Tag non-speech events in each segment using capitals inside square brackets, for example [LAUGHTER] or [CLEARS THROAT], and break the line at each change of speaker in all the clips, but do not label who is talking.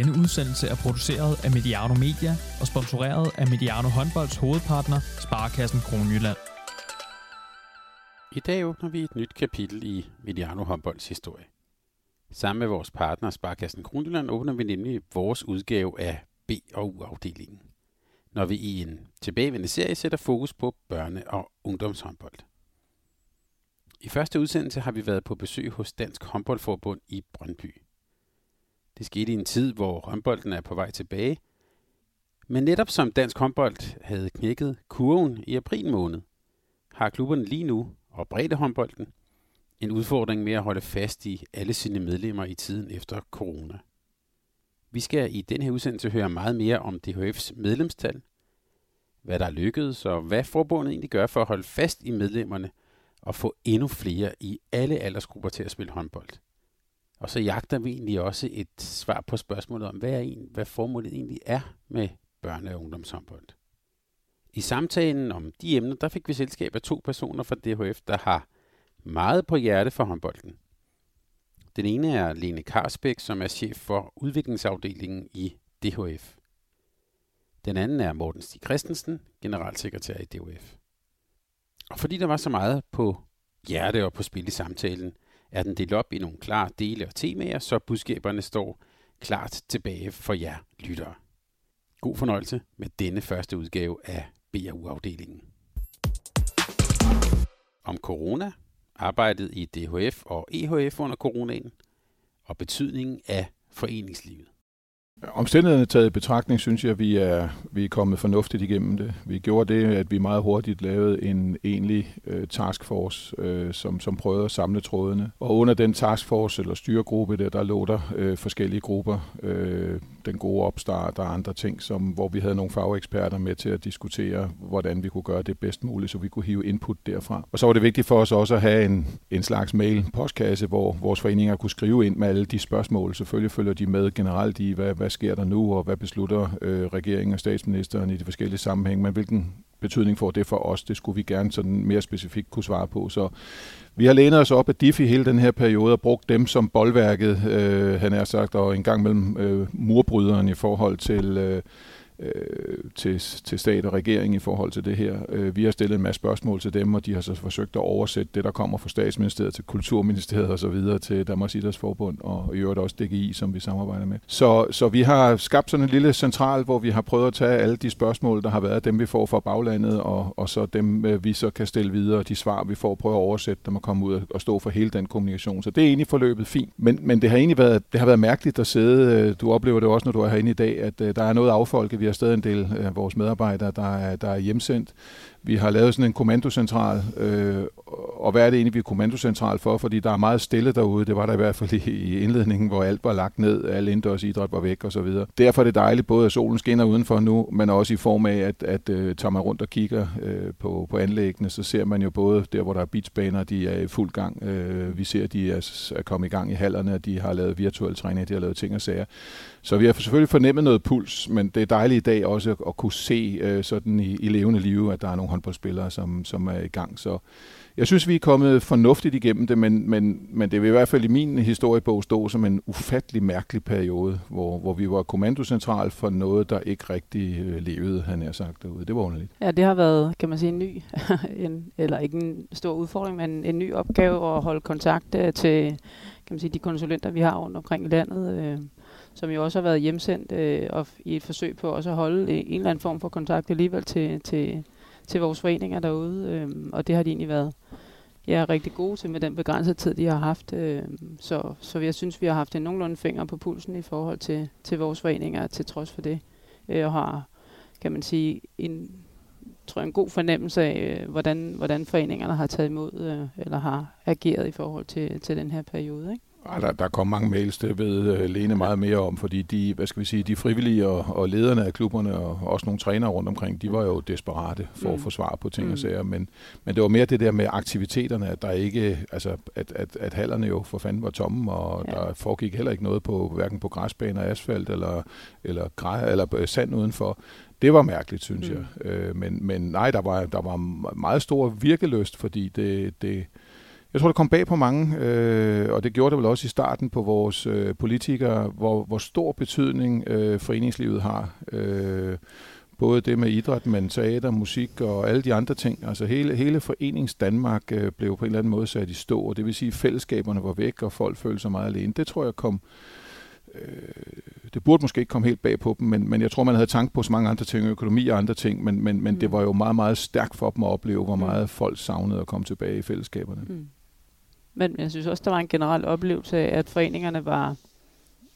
Denne udsendelse er produceret af Mediano Media og sponsoreret af Mediano Håndbolds hovedpartner, Sparkassen Kronjylland.
I dag åbner vi et nyt kapitel i Mediano Håndbolds historie. Sammen med vores partner Sparkassen Kronjylland åbner vi nemlig vores udgave af B- og U-afdelingen, når vi i en tilbagevendende serie sætter fokus på børne- og ungdomshåndbold. I første udsendelse har vi været på besøg hos Dansk Håndboldforbund i Brøndby. Det skete i en tid, hvor håndbolden er på vej tilbage. Men netop som dansk håndbold havde knækket kurven i april måned, har klubberne lige nu, og bredde håndbolden, en udfordring med at holde fast i alle sine medlemmer i tiden efter corona. Vi skal i den her udsendelse høre meget mere om DHF's medlemstal, hvad der er lykkedes, og hvad forbundet egentlig gør for at holde fast i medlemmerne og få endnu flere i alle aldersgrupper til at spille håndbold. Og så jagter vi egentlig også et svar på spørgsmålet om, hvad, er en, hvad formålet egentlig er med børne- og ungdomshåndbold. I samtalen om de emner, der fik vi selskab af to personer fra DHF, der har meget på hjerte for håndbolden. Den ene er Lene Karsbæk, som er chef for udviklingsafdelingen i DHF. Den anden er Morten Stig Christensen, generalsekretær i DHF. Og fordi der var så meget på hjerte og på spil i samtalen, er den delt op i nogle klare dele og temaer, så budskaberne står klart tilbage for jer lyttere. God fornøjelse med denne første udgave af BAU-afdelingen. Om corona, arbejdet i DHF og EHF under coronaen og betydningen af foreningslivet.
Omstændighederne taget i betragtning, synes jeg, at vi er, vi er kommet fornuftigt igennem det. Vi gjorde det, at vi meget hurtigt lavede en egentlig øh, taskforce, øh, som, som prøvede at samle trådene. Og under den taskforce, eller styregruppe, der, der lå der øh, forskellige grupper. Øh, den gode opstart og andre ting, som, hvor vi havde nogle fageksperter med til at diskutere, hvordan vi kunne gøre det bedst muligt, så vi kunne hive input derfra. Og så var det vigtigt for os også at have en, en slags mail-postkasse, hvor vores foreninger kunne skrive ind med alle de spørgsmål. Selvfølgelig følger de med generelt i, hvad, hvad sker der nu, og hvad beslutter øh, regeringen og statsministeren i de forskellige sammenhænge, men hvilken betydning får det for os? Det skulle vi gerne sådan mere specifikt kunne svare på. Så vi har lænet os op af Diffi hele den her periode og brugt dem som boldværket, øh, han er sagt, og en gang mellem øh, murbryderen i forhold til... Øh, øh, til, til stat og regering i forhold til det her. Øh, vi har stillet en masse spørgsmål til dem, og de har så forsøgt at oversætte det, der kommer fra statsministeriet til kulturministeriet og så videre til Danmarks Idrætsforbund og i øvrigt også DGI, som vi samarbejder med. Så, så vi har skabt sådan en lille central, hvor vi har prøvet at tage alle de spørgsmål, der har været, dem vi får fra baglandet, og, og så dem øh, vi så kan stille videre, og de svar vi får, prøve at oversætte dem og komme ud og stå for hele den kommunikation. Så det er egentlig forløbet fint. Men, men det har egentlig været, det har været mærkeligt at sidde, øh, du oplever det også, når du er herinde i dag, at øh, der er noget affolket. Vi er stadig en del af vores medarbejdere, der er, der er hjemsendt. Vi har lavet sådan en kommandocentral, øh, og hvad er det egentlig, vi er kommandocentral for? Fordi der er meget stille derude, det var der i hvert fald i indledningen, hvor alt var lagt ned, al indendørs idræt var væk og så videre. Derfor er det dejligt, både at solen skinner udenfor nu, men også i form af, at, at uh, tager man rundt og kigger uh, på, på anlæggene, så ser man jo både der, hvor der er beachbaner, de er i fuld gang. Uh, vi ser, at de er, er kommet i gang i hallerne, de har lavet virtuel træning, de har lavet ting og sager. Så vi har selvfølgelig fornemmet noget puls, men det er dejligt i dag også at, at kunne se øh, sådan i, i levende liv, at der er nogle håndboldspillere, som, som er i gang. Så jeg synes, vi er kommet fornuftigt igennem det, men, men, men det vil i hvert fald i min historiebog stå som en ufattelig mærkelig periode, hvor, hvor vi var kommandocentral for noget, der ikke rigtig øh, levede, han har sagt derude. Det var underligt.
Ja, det har været, kan man sige, en ny, [LAUGHS] en, eller ikke en stor udfordring, men en ny opgave at holde kontakt øh, til kan man sige, de konsulenter, vi har rundt omkring i landet, øh, som jo også har været hjemsendt øh, og i et forsøg på også at holde øh, en eller anden form for kontakt alligevel til, til til vores foreninger derude, øh, og det har de egentlig været ja, rigtig gode til med den begrænsede tid, de har haft. Øh, så, så jeg synes, vi har haft en nogenlunde finger på pulsen i forhold til, til vores foreninger, til trods for det, øh, og har, kan man sige, en, tror jeg, en god fornemmelse af, øh, hvordan, hvordan foreningerne har taget imod, øh, eller har ageret i forhold til, til den her periode. Ikke?
Ej, der, der kom mange mails, det ved uh, Lene meget mere om, fordi de, hvad skal vi sige, de frivillige og, og lederne af klubberne og også nogle trænere rundt omkring, de var jo desperate for mm. at få svar på ting mm. og sager, men, men det var mere det der med aktiviteterne, at der ikke, altså at, at, at hallerne jo for fanden var tomme, og ja. der foregik heller ikke noget på, hverken på græsbaner, asfalt eller, eller, græ, eller sand udenfor. Det var mærkeligt, synes mm. jeg. Øh, men, men nej, der var, der var meget stor virkeløst, fordi det, det Jeg tror, det kom bag på mange, øh, og det gjorde det vel også i starten på vores øh, politikere, hvor, hvor stor betydning øh, foreningslivet har. Øh, både det med idræt, men teater, musik og alle de andre ting. Altså hele, hele forenings Danmark øh, blev på en eller anden måde sat i stå, og det vil sige, at fællesskaberne var væk, og folk følte sig meget alene. Det tror jeg kom... Øh, det burde måske ikke komme helt bag på dem, men, men jeg tror, man havde tanke på så mange andre ting, økonomi og andre ting, men, men, men mm. det var jo meget, meget stærkt for dem at opleve, hvor mm. meget folk savnede at komme tilbage i fællesskaberne. Mm.
Men jeg synes også, der var en generel oplevelse af, at foreningerne var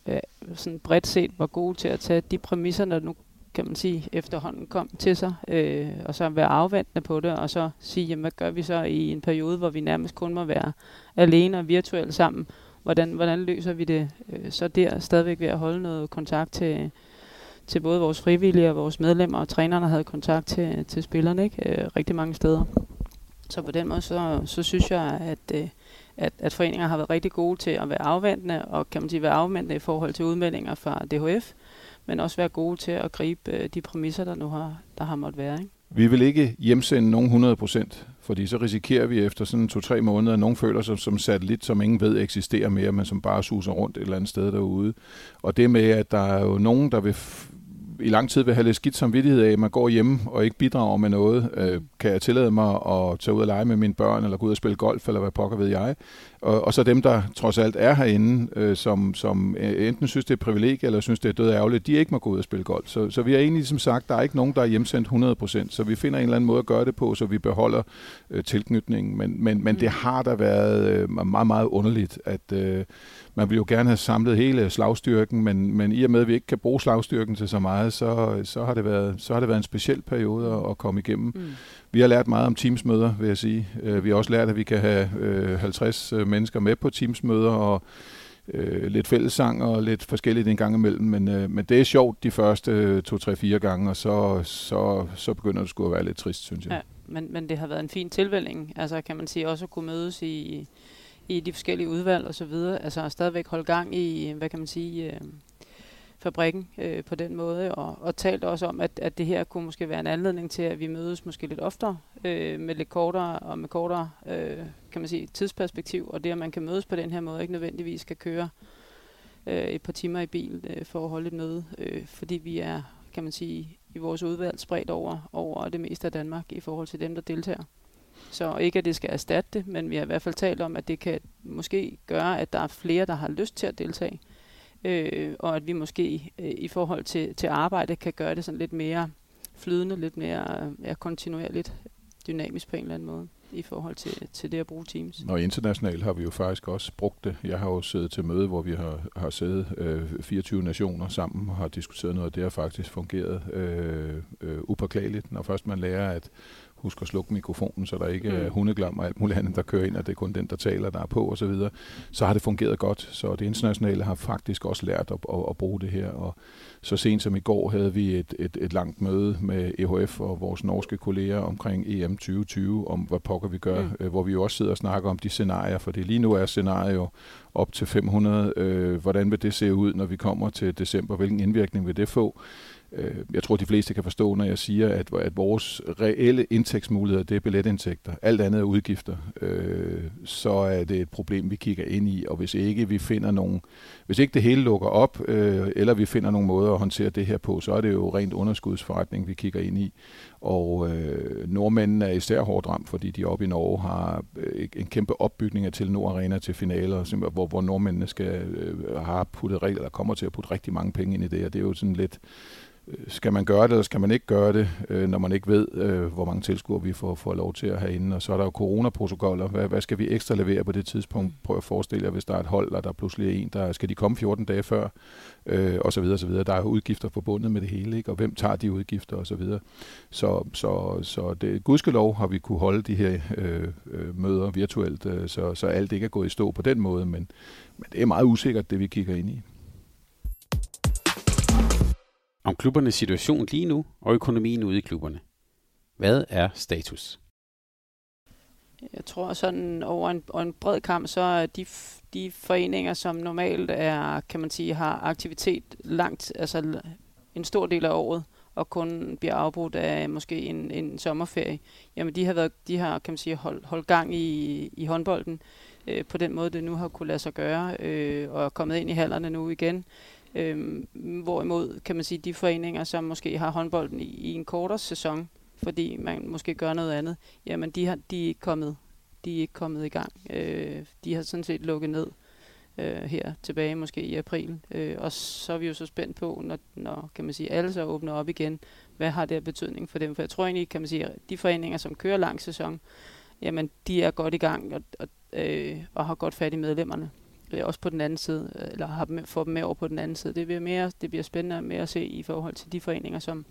øh, sådan bredt set var gode til at tage de præmisser, der nu kan man sige, efterhånden kom til sig, øh, og så være afventende på det, og så sige, jamen, hvad gør vi så i en periode, hvor vi nærmest kun må være alene og virtuelt sammen? Hvordan, hvordan løser vi det øh, så der stadigvæk ved at holde noget kontakt til, til både vores frivillige og vores medlemmer, og trænerne havde kontakt til, til spillerne ikke? Øh, rigtig mange steder. Så på den måde, så, så synes jeg, at, øh, at, at foreninger har været rigtig gode til at være afventende, og kan man sige være afventende i forhold til udmeldinger fra DHF, men også være gode til at gribe øh, de præmisser, der nu har, der har måttet være. Ikke?
Vi vil ikke hjemsende nogen 100 procent, fordi så risikerer vi efter sådan to-tre måneder, at nogen føler sig som satellit, som ingen ved eksisterer mere, men som bare suser rundt et eller andet sted derude. Og det med, at der er jo nogen, der vil i lang tid vil have lidt skidt samvittighed af, at man går hjemme og ikke bidrager med noget. Øh, kan jeg tillade mig at tage ud og lege med mine børn, eller gå ud og spille golf, eller hvad pokker ved jeg? Og, og så dem, der trods alt er herinde, øh, som, som enten synes, det er privilegie, eller synes, det er død ærgerligt, de ikke må gå ud og spille golf. Så, så vi har egentlig som sagt, der er ikke nogen, der er hjemsendt 100%, så vi finder en eller anden måde at gøre det på, så vi beholder øh, tilknytningen. Men, men, men det har da været øh, meget, meget underligt, at øh, man vil jo gerne have samlet hele slagstyrken, men, men i og med, at vi ikke kan bruge slagstyrken til så meget, så, så, har, det været, så har det været en speciel periode at, at komme igennem. Mm. Vi har lært meget om teamsmøder, vil jeg sige. Øh, vi har også lært, at vi kan have 50 øh, mennesker med på teamsmøder, og øh, lidt fællessang og lidt forskelligt en gang imellem, men, øh, men det er sjovt de første to, tre, fire gange, og så, så, så begynder det sgu at være lidt trist, synes jeg. Ja,
men, men det har været en fin tilvælling, altså kan man sige, også at kunne mødes i, i de forskellige udvalg og så videre, altså stadigvæk holde gang i, hvad kan man sige, øh, fabrikken øh, på den måde, og, og talt også om, at, at det her kunne måske være en anledning til, at vi mødes måske lidt oftere, øh, med lidt kortere og med kortere, øh, kan man sige, tidsperspektiv, og det, at man kan mødes på den her måde, ikke nødvendigvis skal køre øh, et par timer i bil øh, for at holde et møde, øh, fordi vi er, kan man sige, i vores udvalg spredt over, over det meste af Danmark i forhold til dem, der deltager. Så ikke, at det skal erstatte det, men vi har i hvert fald talt om, at det kan måske gøre, at der er flere, der har lyst til at deltage øh, og at vi måske øh, i forhold til, til arbejde kan gøre det sådan lidt mere flydende, lidt mere ja, kontinuerligt, dynamisk på en eller anden måde i forhold til, til det at bruge Teams.
Og internationalt har vi jo faktisk også brugt det. Jeg har jo siddet til møde, hvor vi har, har siddet øh, 24 nationer sammen og har diskuteret noget, og det har faktisk fungeret øh, øh, upåklageligt, når først man lærer, at husk at slukke mikrofonen, så der ikke mm. er hundeglam og alt muligt andet, der kører ind, og det er kun den, der taler, der er på osv., så, så har det fungeret godt. Så det internationale har faktisk også lært at, at, at bruge det her. Og så sent som i går havde vi et, et, et langt møde med EHF og vores norske kolleger omkring EM 2020, om hvad pokker vi gør, mm. øh, hvor vi jo også sidder og snakker om de scenarier, for det lige nu er scenario op til 500. Øh, hvordan vil det se ud, når vi kommer til december? Hvilken indvirkning vil det få? Øh, jeg tror, de fleste kan forstå, når jeg siger, at, at vores reelle indtægtsmuligheder, det er billetindtægter. Alt andet er udgifter. Øh, så er det et problem, vi kigger ind i, og hvis ikke vi finder nogen, hvis ikke det hele lukker op, øh, eller vi finder nogle måder at håndtere det her på, så er det jo rent underskudsforretning, vi kigger ind i. Og øh, nordmændene er især hårdt ramt, fordi de oppe i Norge har øh, en kæmpe opbygning af Telenor Arena til finaler, hvor, hvor nordmændene skal, øh, har puttet regler, der kommer til at putte rigtig mange penge ind i det, og det er jo sådan lidt skal man gøre det, eller skal man ikke gøre det, øh, når man ikke ved, øh, hvor mange tilskuere vi får, får lov til at have inde. Og så er der jo coronaprotokoller. Hvad, hvad skal vi ekstra levere på det tidspunkt? Prøv at forestille jer, hvis der er et hold, og der pludselig er en, der skal de komme 14 dage før, øh, og så videre, og så videre. Der er jo udgifter forbundet med det hele, ikke? og hvem tager de udgifter, og så videre. Så, så, så det, gudskelov har vi kunne holde de her øh, øh møder virtuelt, øh, så, så alt ikke er gået i stå på den måde, men, men det er meget usikkert, det vi kigger ind i
om klubbernes situation lige nu og økonomien ude i klubberne. Hvad er status?
Jeg tror sådan over en, over en bred kamp, så er de, de foreninger, som normalt er, kan man sige, har aktivitet langt, altså en stor del af året, og kun bliver afbrudt af måske en, en sommerferie, jamen de har, været, de har kan man sige, holdt hold gang i, i håndbolden øh, på den måde, det nu har kunne lade sig gøre, øh, og er kommet ind i hallerne nu igen. Øhm, hvorimod, kan man sige, de foreninger, som måske har håndbolden i, i en kortere sæson, fordi man måske gør noget andet, jamen de, har, de er ikke kommet, de er ikke kommet i gang. Øh, de har sådan set lukket ned øh, her tilbage måske i april. Øh, og så er vi jo så spændt på, når, når kan man sige, alle så åbner op igen, hvad har det betydning for dem? For jeg tror egentlig, kan man sige, at de foreninger, som kører lang sæson, jamen de er godt i gang og, og, øh, og har godt fat i medlemmerne. Øh, også på den anden side, øh, eller har dem, får dem med over på den anden side. Det bliver, mere, det bliver spændende med at se i forhold til de foreninger, som,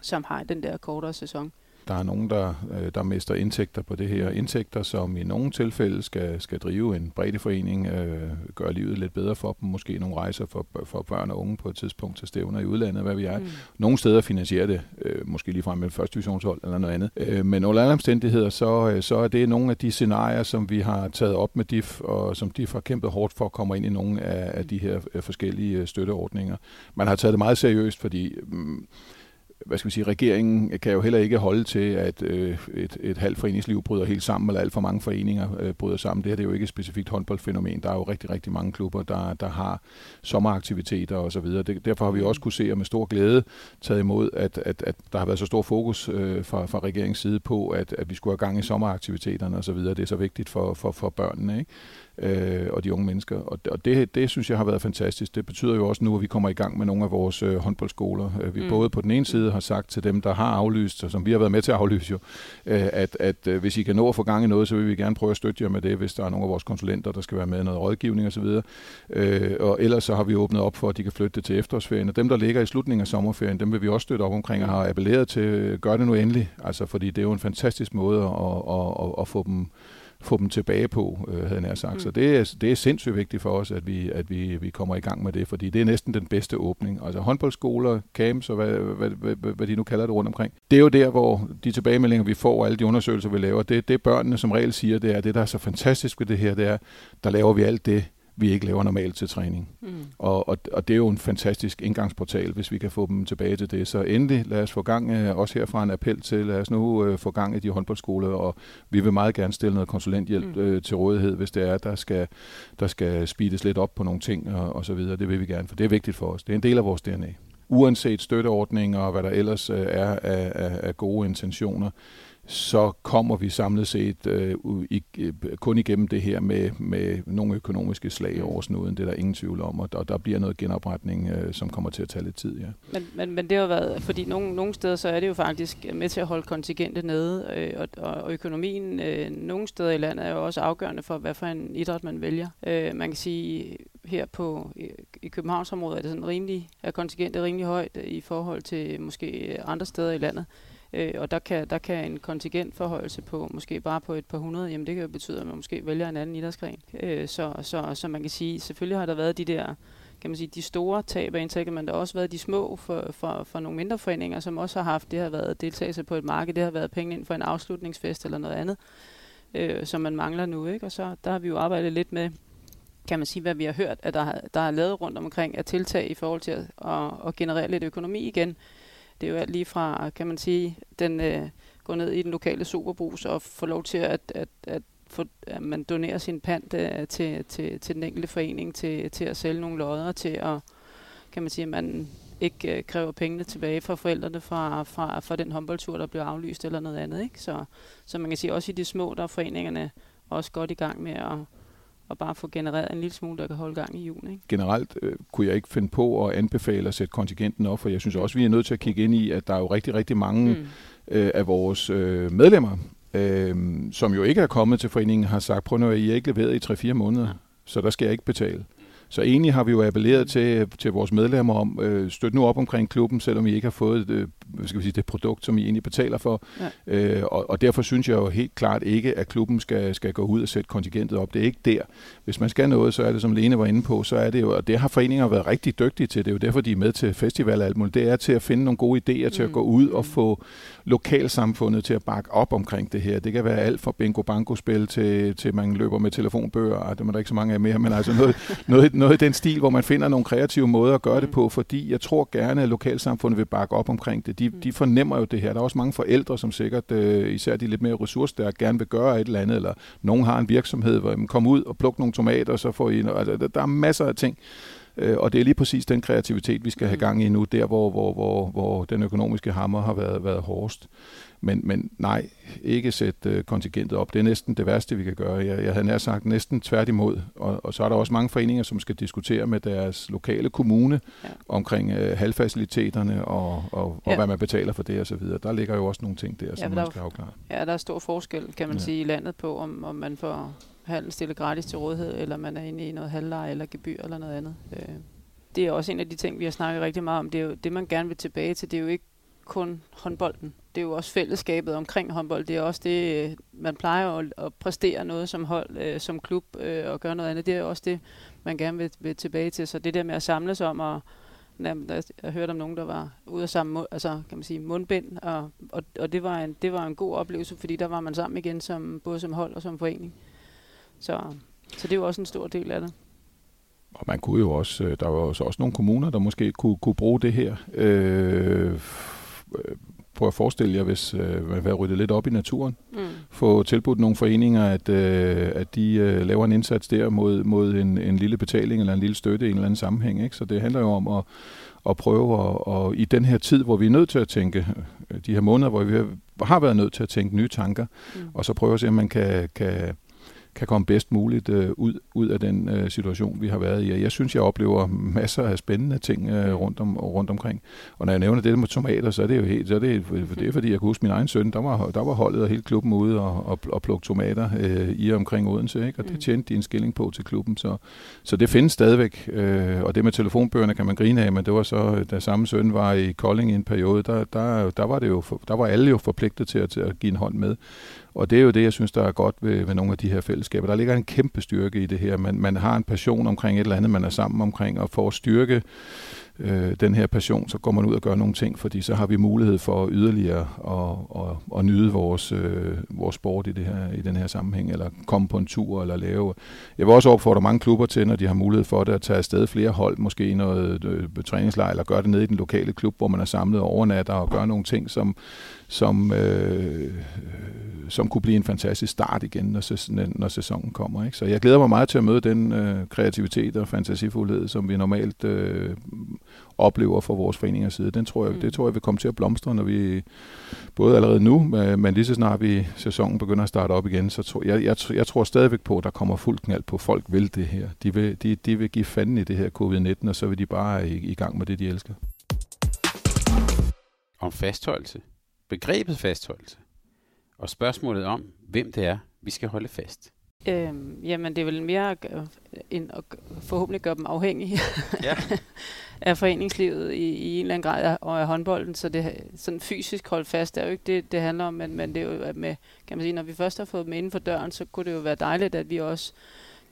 som har den der kortere sæson.
Der er nogen, der, øh, der mister indtægter på det her. Indtægter, som i nogle tilfælde skal, skal drive en breddeforening, øh, gøre livet lidt bedre for dem. Måske nogle rejser for, for børn og unge på et tidspunkt til stævner i udlandet, hvad vi er. Mm. Nogle steder finansierer det, øh, måske lige frem med første divisionshold eller noget andet. Øh, men under alle omstændigheder, så, øh, så er det nogle af de scenarier, som vi har taget op med DIF, og som DIF har kæmpet hårdt for at komme ind i nogle af, af de her øh, forskellige støtteordninger. Man har taget det meget seriøst, fordi... Øh, hvad skal vi sige, regeringen kan jo heller ikke holde til, at øh, et, et halvt foreningsliv bryder helt sammen, eller alt for mange foreninger øh, bryder sammen. Det her det er jo ikke et specifikt håndboldfænomen. Der er jo rigtig, rigtig mange klubber, der, der har sommeraktiviteter osv. Derfor har vi også kunne se og med stor glæde taget imod, at, at, at der har været så stor fokus øh, fra, fra regeringens side på, at, at vi skulle have gang i sommeraktiviteterne osv. Det er så vigtigt for, for, for børnene. Ikke? øh, og de unge mennesker. Og, og det, det synes jeg har været fantastisk. Det betyder jo også nu, at vi kommer i gang med nogle af vores øh, håndboldskoler. Øh, vi mm. både på den ene side har sagt til dem, der har aflyst, og som vi har været med til at aflyse jo, øh, at, at øh, hvis I kan nå at få gang i noget, så vil vi gerne prøve at støtte jer med det, hvis der er nogle af vores konsulenter, der skal være med noget rådgivning osv. Øh, og ellers så har vi åbnet op for, at de kan flytte det til efterårsferien. Og dem, der ligger i slutningen af sommerferien, dem vil vi også støtte op omkring og har appelleret til, gør det nu endelig. Altså, fordi det er jo en fantastisk måde at, at, at, at få dem få dem tilbage på, øh, havde jeg sagt. Mm. Så det er, det er sindssygt vigtigt for os, at vi, at vi, vi kommer i gang med det, fordi det er næsten den bedste åbning. Altså håndboldskoler, camps og hvad, hvad, hvad, hvad, hvad de nu kalder det rundt omkring. Det er jo der, hvor de tilbagemeldinger, vi får, og alle de undersøgelser, vi laver, det, det børnene som regel siger, det er det, der er så fantastisk ved det her, det er, der laver vi alt det, vi ikke laver normalt til træning. Mm. Og, og, og det er jo en fantastisk indgangsportal, hvis vi kan få dem tilbage til det. Så endelig lad os få gang, øh, også herfra en appel til, lad os nu øh, få gang i de håndboldskoler, og vi vil meget gerne stille noget konsulenthjælp mm. øh, til rådighed, hvis det er, der skal, der skal speedes lidt op på nogle ting og, og så videre. Det vil vi gerne, for det er vigtigt for os. Det er en del af vores DNA. Uanset støtteordninger og hvad der ellers øh, er af, af, af gode intentioner, så kommer vi samlet set øh, i, øh, kun igennem det her med, med nogle økonomiske slag over snuden. Det er der ingen tvivl om, og der, der bliver noget genopretning, øh, som kommer til at tage lidt tid. Ja.
Men, men, men det har været, fordi nogle, nogle steder så er det jo faktisk med til at holde kontingentet nede, øh, og, og, økonomien øh, nogle steder i landet er jo også afgørende for, hvad for en idræt man vælger. Øh, man kan sige, her på i, i Københavnsområdet er det sådan rimelig, er kontingentet rimelig højt i forhold til måske andre steder i landet. Øh, og der kan, der kan en kontingentforhøjelse på måske bare på et par hundrede, jamen det kan jo betyde, at man måske vælger en anden idrætsgren. Øh, så, så, så man kan sige, selvfølgelig har der været de der kan man sige, de store tab af indtægter, men der har også været de små for, for, for nogle mindre foreninger, som også har haft, det har været deltagelse på et marked, det har været penge ind for en afslutningsfest eller noget andet, øh, som man mangler nu. Ikke? Og så der har vi jo arbejdet lidt med, kan man sige, hvad vi har hørt, at der, der er lavet rundt omkring af tiltag i forhold til at, at, at generere lidt økonomi igen, det er jo alt lige fra, kan man sige, den øh, går ned i den lokale superbrus og får lov til at, at, at, få, at man donerer sin pant øh, til, til, til den enkelte forening til, til at sælge nogle lodder, til at, kan man sige, at man ikke øh, kræver pengene tilbage fra forældrene fra, fra, fra den håndboldtur, der blev aflyst eller noget andet. Ikke? Så, så man kan sige, også i de små, der er foreningerne også godt i gang med at, og bare få genereret en lille smule, der kan holde gang i julen. Ikke?
Generelt øh, kunne jeg ikke finde på at anbefale at sætte kontingenten op, for jeg synes også, vi er nødt til at kigge ind i, at der er jo rigtig, rigtig mange mm. øh, af vores øh, medlemmer, øh, som jo ikke er kommet til foreningen, har sagt, prøv nu, I er ikke leveret i 3-4 måneder, ja. så der skal jeg ikke betale. Så egentlig har vi jo appelleret til, til vores medlemmer om, øh, støt nu op omkring klubben, selvom I ikke har fået det, skal vi sige, det produkt, som I egentlig betaler for. Ja. Øh, og, og derfor synes jeg jo helt klart ikke, at klubben skal, skal gå ud og sætte kontingentet op. Det er ikke der. Hvis man skal noget, så er det, som Lene var inde på, så er det jo, og det har foreninger været rigtig dygtige til, det er jo derfor, de er med til festival og alt muligt, det er til at finde nogle gode idéer, til mm. at gå ud og få lokalsamfundet til at bakke op omkring det her. Det kan være alt fra bingo-bango-spil til, til man løber med telefonbøger. Ej, det er der ikke så mange af mere, men altså noget, [LAUGHS] noget, noget i den stil, hvor man finder nogle kreative måder at gøre det på, fordi jeg tror gerne, at lokalsamfundet vil bakke op omkring det. De, de fornemmer jo det her. Der er også mange forældre, som sikkert, øh, især de lidt mere ressourcestærke, gerne vil gøre et eller andet, eller nogen har en virksomhed, hvor man kommer ud og plukker nogle tomater, og så får I... Altså, der er masser af ting, Øh, og det er lige præcis den kreativitet, vi skal have mm. gang i nu, der hvor, hvor, hvor, hvor den økonomiske hammer har været, været hårdest. Men, men nej, ikke sætte øh, kontingentet op. Det er næsten det værste, vi kan gøre. Jeg, jeg havde nær sagt næsten tværtimod. Og, og så er der også mange foreninger, som skal diskutere med deres lokale kommune ja. omkring øh, halvfaciliteterne og, og, og ja. hvad man betaler for det osv. Der ligger jo også nogle ting der, ja, som man skal afklare.
Ja, der er stor forskel, kan man ja. sige, i landet på, om, om man får hallen stille gratis til rådighed, eller man er inde i noget halvleje eller gebyr eller noget andet. Øh, det er også en af de ting, vi har snakket rigtig meget om. Det er jo det, man gerne vil tilbage til. Det er jo ikke kun håndbolden. Det er jo også fællesskabet omkring håndbold. Det er også det, øh, man plejer at, at præstere noget som hold, øh, som klub øh, og gøre noget andet. Det er også det, man gerne vil, vil tilbage til. Så det der med at samles om og Jamen, jeg hørte om nogen, der var ude af samme altså, kan man sige, mundbind, og, og, og det, var en, det var en god oplevelse, fordi der var man sammen igen, som, både som hold og som forening. Så, så det er jo også en stor del af det.
Og man kunne jo også, øh, der var også, også nogle kommuner, der måske kunne, kunne bruge det her. Øh, prøv at forestille jer, hvis øh, man vil rydde lidt op i naturen. Mm. Få tilbudt nogle foreninger, at, øh, at de øh, laver en indsats der mod, mod en, en lille betaling eller en lille støtte i en eller anden sammenhæng. Ikke? Så det handler jo om at, at prøve at, og i den her tid, hvor vi er nødt til at tænke, øh, de her måneder, hvor vi har været nødt til at tænke nye tanker, mm. og så prøve at se, om man kan, kan kan komme bedst muligt øh, ud, ud af den øh, situation, vi har været i. Og jeg synes, jeg oplever masser af spændende ting øh, rundt, om, rundt omkring. Og når jeg nævner det med tomater, så er det jo helt, så er det, for det er fordi, jeg kan huske min egen søn, der var, der var holdet og hele klubben ude og, og, og plukke tomater øh, i og omkring Odense, ikke? og det mm. tjente de en skilling på til klubben. Så, så det findes stadigvæk, øh, og det med telefonbøgerne kan man grine af, men det var så, da samme søn var i Kolding i en periode, der, der, der, var, det jo, der var alle jo forpligtet til at, til at give en hånd med. Og det er jo det, jeg synes, der er godt ved, ved nogle af de her fællesskaber. Der ligger en kæmpe styrke i det her. Man, man har en passion omkring et eller andet, man er sammen omkring, og får styrke øh, den her passion, så går man ud og gør nogle ting, fordi så har vi mulighed for yderligere at, at, at nyde vores, øh, vores sport i, det her, i den her sammenhæng, eller komme på en tur, eller lave. Jeg vil også opfordre mange klubber til, når de har mulighed for det, at tage afsted flere hold, måske i noget øh, træningslejr, eller gøre det nede i den lokale klub, hvor man er samlet overnatter og gør nogle ting, som, som, øh, som kunne blive en fantastisk start igen, når, sæson, når sæsonen kommer. Ikke? Så jeg glæder mig meget til at møde den øh, kreativitet og fantasifuldhed, som vi normalt øh, oplever fra vores foreningers side. Den tror jeg, mm. Det tror jeg vil komme til at blomstre, når vi både allerede nu, men lige så snart vi sæsonen begynder at starte op igen, så tror jeg, jeg, jeg tror stadigvæk på, at der kommer fuldt knald på. Folk vil det her. De vil, de, de vil give fanden i det her covid-19, og så vil de bare i, i gang med det, de elsker.
Om fastholdelse. Begrebet fastholdelse. Og spørgsmålet om, hvem det er, vi skal holde fast.
Øhm, jamen, det er vel mere end at forhåbentlig gøre dem afhængige [LAUGHS] ja. af foreningslivet i, i en eller anden grad og af håndbolden, så det sådan fysisk holdt fast, det er jo ikke det, det handler om, men, men det er jo med, kan man sige, når vi først har fået dem inden for døren, så kunne det jo være dejligt, at vi også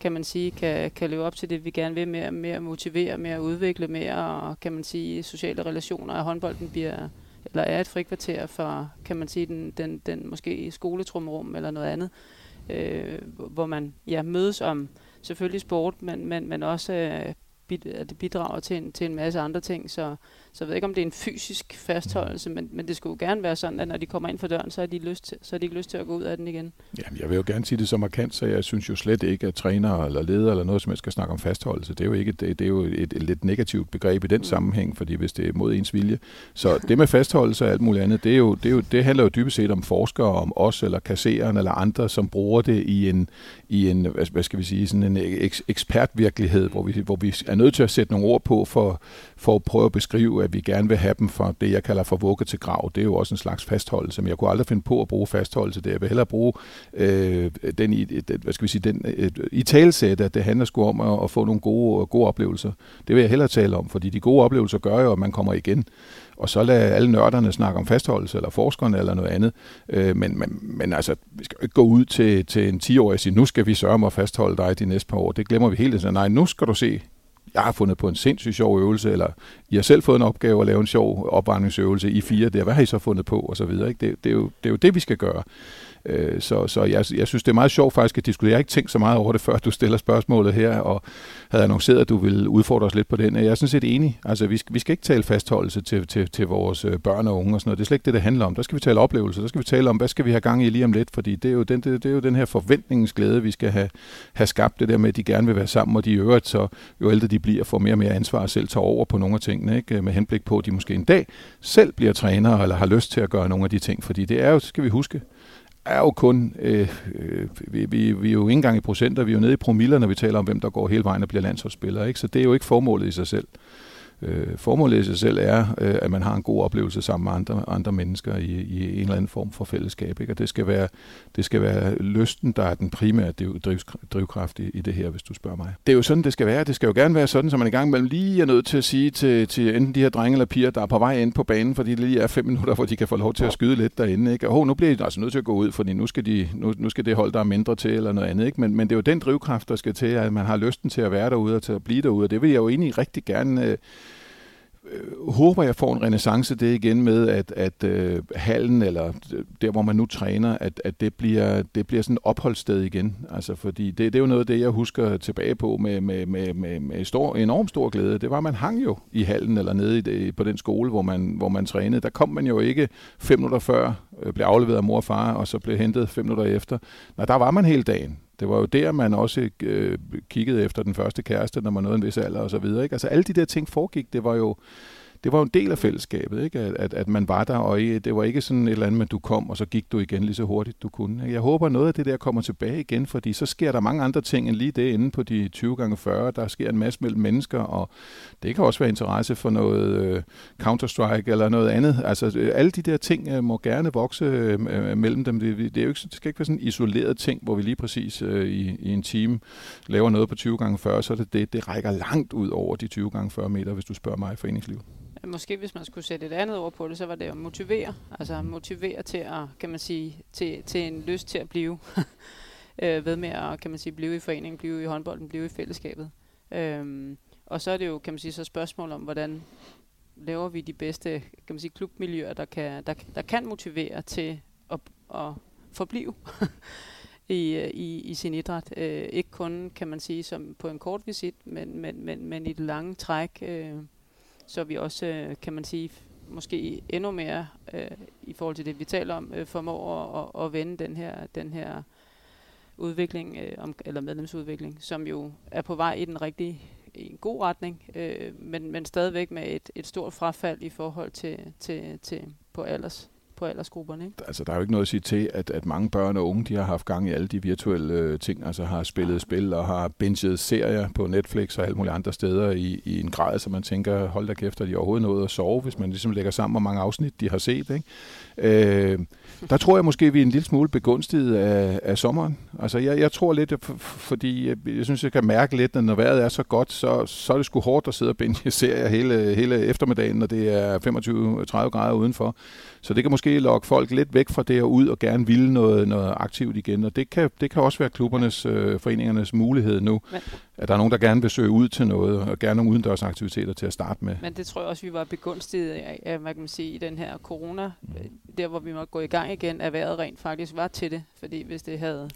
kan man sige, kan, kan leve op til det, vi gerne vil med at motivere, med at udvikle mere, og kan man sige, sociale relationer, at håndbolden bliver, eller er et frikvarter for, kan man sige, den, den, den måske skoletrumrum eller noget andet, øh, hvor man ja, mødes om selvfølgelig sport, men, men, men også øh, at det bidrager til en, til en masse andre ting. Så, så jeg ved ikke, om det er en fysisk fastholdelse, men, men det skulle jo gerne være sådan, at når de kommer ind for døren, så har de, lyst til, så har de ikke lyst til at gå ud af den igen.
Jamen, jeg vil jo gerne sige det så markant, så jeg synes jo slet ikke, at træner eller leder eller noget som helst skal snakke om fastholdelse. Det er jo, ikke, det, det er jo et, et lidt negativt begreb i den mm. sammenhæng, fordi hvis det er mod ens vilje. Så det med fastholdelse og alt muligt andet, det, er jo, det, er jo, det handler jo dybest set om forskere, om os eller kassereren eller andre, som bruger det i en, i en hvad skal vi sige, sådan en eks, ekspertvirkelighed, hvor vi, hvor vi er nødt til at sætte nogle ord på for, for at prøve at beskrive, at vi gerne vil have dem fra det, jeg kalder for vugge til grav. Det er jo også en slags fastholdelse, men jeg kunne aldrig finde på at bruge fastholdelse der. Jeg vil hellere bruge øh, den, i, hvad skal vi sige, den i talsæt, at det handler sgu om at, at få nogle gode, gode oplevelser. Det vil jeg hellere tale om, fordi de gode oplevelser gør jo, at man kommer igen og så lade alle nørderne snakke om fastholdelse, eller forskerne, eller noget andet. Øh, men, men, men altså, vi skal jo ikke gå ud til, til en 10-årig og sige, nu skal vi sørge om at fastholde dig de næste par år. Det glemmer vi hele tiden. Altså, nej, nu skal du se, jeg har fundet på en sindssygt sjov øvelse, eller I har selv fået en opgave at lave en sjov opvarmningsøvelse i fire der, hvad har I så fundet på, og så videre. Ikke? Det, det, er jo, det er jo det, vi skal gøre. Øh, så så jeg, jeg synes, det er meget sjovt faktisk at diskutere. Jeg har ikke tænkt så meget over det, før du stiller spørgsmålet her, og havde annonceret, at du ville udfordre os lidt på den. Jeg er sådan set enig. Altså, vi skal, vi skal ikke tale fastholdelse til, til, til vores øh, børn og unge og sådan noget. Det er slet ikke det, det handler om. Der skal vi tale oplevelser. Der skal vi tale om, hvad skal vi have gang i lige om lidt, fordi det er jo den, det, det er jo den her forventningens glæde, vi skal have, have skabt. Det der med, at de gerne vil være sammen, og de øvrigt, så jo ældre de bliver, får mere og mere ansvar og selv tager over på nogle af tingene, ikke? med henblik på, at de måske en dag selv bliver trænere eller har lyst til at gøre nogle af de ting. Fordi det er jo, skal vi huske, er jo kun, øh, øh, vi, vi, vi er jo ikke engang i procenter, vi er jo nede i promiller, når vi taler om, hvem der går hele vejen og bliver landsholdsspiller. Ikke? Så det er jo ikke formålet i sig selv. Øh, formålet i sig selv er, øh, at man har en god oplevelse sammen med andre, andre mennesker i, i en eller anden form for fællesskab. Ikke? Og det skal, være, det skal være lysten, der er den primære driv, drivkraft i, i det her, hvis du spørger mig. Det er jo sådan, det skal være. Det skal jo gerne være sådan, så man i gang mellem lige er nødt til at sige til, til enten de her drenge eller piger, der er på vej ind på banen, fordi det lige er fem minutter, hvor de kan få lov til at skyde lidt derinde. Ikke? Og nu bliver de altså nødt til at gå ud, fordi nu skal, de, nu, nu skal det hold, der er mindre til, eller noget andet. Ikke? Men, men det er jo den drivkraft, der skal til, at man har lysten til at være derude og til at blive derude. Og det vil jeg jo egentlig rigtig gerne øh, øh, håber, jeg får en renaissance det igen med, at, at øh, hallen, eller øh, der, hvor man nu træner, at, at det, bliver, det bliver sådan et opholdssted igen. Altså, fordi det, det er jo noget af det, jeg husker tilbage på med, med, med, med, med stor, enorm stor glæde. Det var, at man hang jo i hallen eller nede i det, på den skole, hvor man, hvor man trænede. Der kom man jo ikke fem minutter før, øh, blev afleveret af mor og far, og så blev hentet fem minutter efter. Nej, der var man hele dagen. Det var jo der, man også øh, kiggede efter den første kæreste, når man nåede en vis alder og så videre. Ikke? Altså alle de der ting foregik, det var jo det var jo en del af fællesskabet, ikke? At, at, at man var der, og det var ikke sådan et eller andet, at du kom, og så gik du igen lige så hurtigt du kunne. Ikke? Jeg håber, noget af det der kommer tilbage igen, fordi så sker der mange andre ting end lige det inde på de 20 gange 40. Der sker en masse mellem mennesker, og det kan også være interesse for noget øh, Counter-Strike eller noget andet. Altså øh, alle de der ting øh, må gerne vokse øh, øh mellem dem. Det, det, er jo ikke, det skal ikke være sådan en isoleret ting, hvor vi lige præcis øh, i, i en time laver noget på 20 gange 40, så det, det, det rækker langt ud over de 20 gange 40 meter, hvis du spørger mig i foreningsliv.
Måske hvis man skulle sætte et andet ord på det, så var det at motivere. Altså motivere til at, kan man sige, til, til en lyst til at blive [LAUGHS] øh, ved med at, kan man sige, blive i foreningen, blive i håndbolden, blive i fællesskabet. Øhm, og så er det jo, kan man sige, så spørgsmål om, hvordan laver vi de bedste, kan man sige, klubmiljøer, der kan, der, der kan motivere til at, at forblive [LAUGHS] i, i, i sin idræt. Øh, ikke kun, kan man sige, som på en kort visit, men, men, men, men i det lange træk. Øh, så vi også, øh, kan man sige, måske endnu mere øh, i forhold til det, vi taler om, øh, formår at, at vende den her, den her udvikling, øh, om, eller medlemsudvikling, som jo er på vej i den rigtige, i en god retning, øh, men, men stadigvæk med et, et stort frafald i forhold til, til, til på alders på aldersgrupperne. Ikke?
Altså, der er jo ikke noget at sige til, at, at mange børn og unge, de har haft gang i alle de virtuelle øh, ting, altså har spillet ja. spil og har binget serier på Netflix og alle mulige andre steder i, i en grad, så man tænker, hold da kæft, at de overhovedet noget at sove, hvis man ligesom lægger sammen, hvor mange afsnit de har set. Ikke? Øh, der tror jeg måske, vi er en lille smule begunstiget af, af sommeren. Altså, jeg, jeg tror lidt, fordi jeg, jeg synes, jeg kan mærke lidt, at når vejret er så godt, så, så er det sgu hårdt at sidde og binge [LAUGHS] serier hele, hele eftermiddagen, når det er 25-30 grader udenfor. Så det kan måske lokke folk lidt væk fra det og ud og gerne ville noget, noget aktivt igen. Og det kan, det kan også være klubbernes, øh, foreningernes mulighed nu, Men, at der er nogen, der gerne vil søge ud til noget, og gerne nogle udendørs aktiviteter til at starte med.
Men det tror jeg også, vi var begunstiget af, hvad kan man sige, i den her corona, mm. der hvor vi måtte gå i gang igen, at vejret rent faktisk var til det. Fordi hvis det havde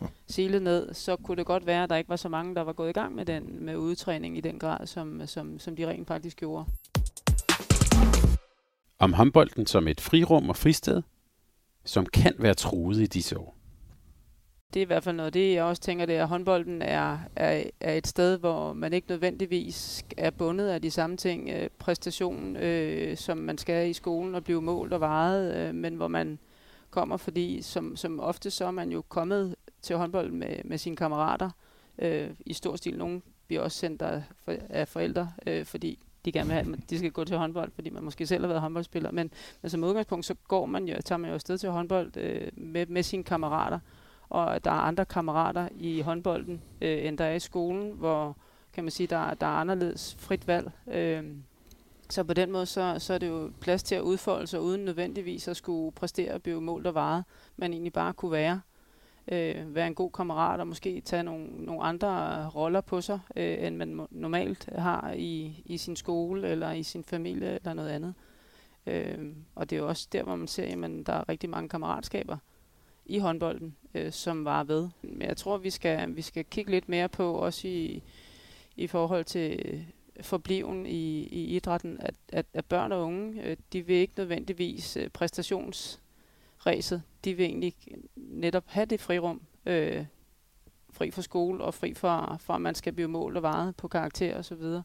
ja. [LAUGHS] silet ned, så kunne det godt være, at der ikke var så mange, der var gået i gang med den med udtræning i den grad, som, som, som de rent faktisk gjorde.
Om håndbolden som et frirum og fristed, som kan være truet i disse år
det er i hvert fald noget det, jeg også tænker, det er, at håndbolden er, er, er et sted, hvor man ikke nødvendigvis er bundet af de samme ting, øh, præstation, øh, som man skal i skolen og blive målt og varet, øh, men hvor man kommer, fordi som, som ofte så er man jo kommet til håndbold med, med sine kammerater, øh, i stor stil. Nogle bliver også sendt af, af forældre, øh, fordi de gerne vil have, de skal gå til håndbold, fordi man måske selv har været håndboldspiller, men, men som udgangspunkt, så går man jo, tager man jo afsted til håndbold øh, med, med sine kammerater, og der er andre kammerater i håndbolden, øh, end der er i skolen, hvor kan man sige, der, der er anderledes frit valg. Øh, så på den måde, så, så er det jo plads til at udfolde sig, uden nødvendigvis at skulle præstere og blive målt og varet, man egentlig bare kunne være. øh, være en god kammerat og måske tage nogle, nogle andre roller på sig, øh, end man normalt har i, i sin skole eller i sin familie eller noget andet. Øh, og det er jo også der, hvor man ser, at der er rigtig mange kammeratskaber i håndbolden, øh, som var ved. Men jeg tror, vi skal, vi skal kigge lidt mere på, også i, i forhold til øh, forbliven i, i idrætten, at, at, at børn og unge, øh, de vil ikke nødvendigvis øh, præstationsræset. De vil egentlig netop have det frirum, øh, fri fra skole og fri fra, for, at man skal blive målt og varet på karakter og så videre.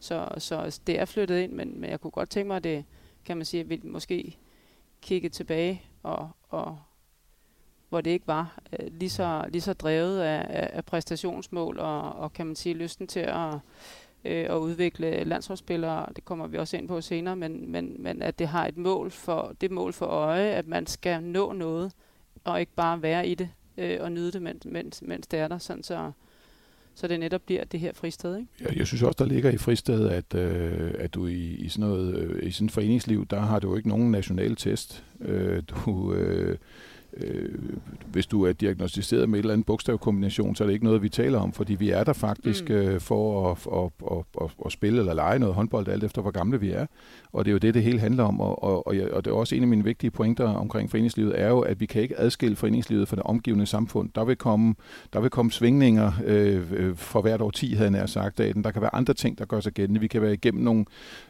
Så, så det er flyttet ind, men, men jeg kunne godt tænke mig, at det, kan man sige, at vi måske kigge tilbage, og, og hvor det ikke var øh, lige, så, lige så drevet af, af præstationsmål, og, og kan man sige, lysten til at øh, at udvikle landsholdsspillere, det kommer vi også ind på senere, men, men, men at det har et mål for, det mål for øje, at man skal nå noget, og ikke bare være i det øh, og nyde det, mens, mens, mens det er der, sådan så, så det netop bliver det her fristed. Ikke?
Ja, jeg synes også, der ligger i fristed, at, øh, at du i, i sådan noget øh, i sådan et foreningsliv, der har du jo ikke nogen national test. Øh, du, øh, øh, hvis du er diagnostiseret med et eller andet bogstavkombination, så er det ikke noget, vi taler om, fordi vi er der faktisk mm. øh, for at, at, at, at, at spille eller lege noget håndbold, alt efter hvor gamle vi er. Og det er jo det, det hele handler om, og, og, og, og det er også en af mine vigtige pointer omkring foreningslivet, er jo, at vi kan ikke adskille foreningslivet fra det omgivende samfund. Der vil komme, der vil komme svingninger øh, øh for hvert år 10, havde jeg sagt, dagen. Der kan være andre ting, der gør sig gældende. Vi kan være igennem nogle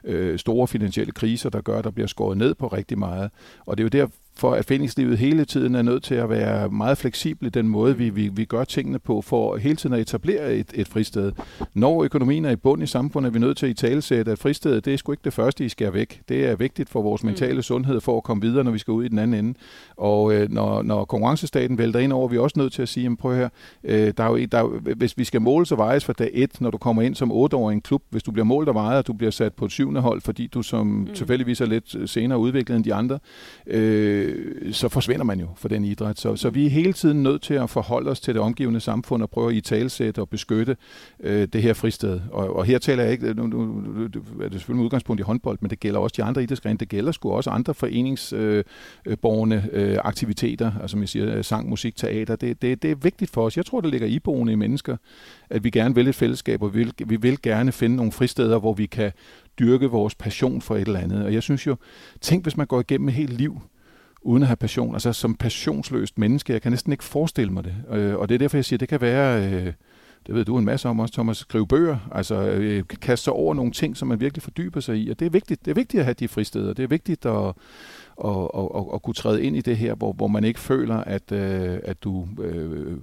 øh, store finansielle kriser, der gør, at der bliver skåret ned på rigtig meget. Og det er jo der, for at foreningslivet hele tiden er nødt til at være meget fleksibel i den måde, vi, vi, vi gør tingene på, for hele tiden at etablere et, et fristed. Når økonomien er i bund i samfundet, er vi nødt til at i talesætte, at fristedet, det er sgu ikke det første, I skal væk. Det er vigtigt for vores mm. mentale sundhed, for at komme videre, når vi skal ud i den anden ende. Og øh, når, når konkurrencestaten vælter ind over, er vi også nødt til at sige, jamen, prøv her, øh, der er jo, der er, hvis vi skal måles og vejes fra dag et, når du kommer ind som 8 år i en klub, hvis du bliver målt og vejet, og du bliver sat på et syvende hold, fordi du som mm. tilfældigvis er lidt senere udviklet end de andre, øh, øh, så forsvinder man jo for den idræt. Så, så vi er hele tiden nødt til at forholde os til det omgivende samfund og prøve at i talsætte og beskytte øh, det her fristed. Og, og her taler jeg ikke, nu, nu, nu er det selvfølgelig med udgangspunkt i håndbold, men det gælder også de andre idrætsgrene. Det gælder sgu også andre foreningsborgende øh, øh, aktiviteter, altså som jeg siger, øh, sang, musik, teater. Det, det, det er vigtigt for os. Jeg tror, det ligger iboende i mennesker, at vi gerne vil et fællesskab, og vi vil, vi vil gerne finde nogle fristeder, hvor vi kan dyrke vores passion for et eller andet. Og jeg synes jo, tænk hvis man går igennem et helt liv, uden at have passion. Altså som passionsløst menneske, jeg kan næsten ikke forestille mig det. Øh, og det er derfor, jeg siger, det kan være, øh, det ved du en masse om også, Thomas, skrive bøger, altså øh, kaste sig over nogle ting, som man virkelig fordyber sig i. Og det er vigtigt, det er vigtigt at have de fristeder. Det er vigtigt at, at, at, at, at kunne træde ind i det her, hvor, hvor man ikke føler, at, øh, at du øh,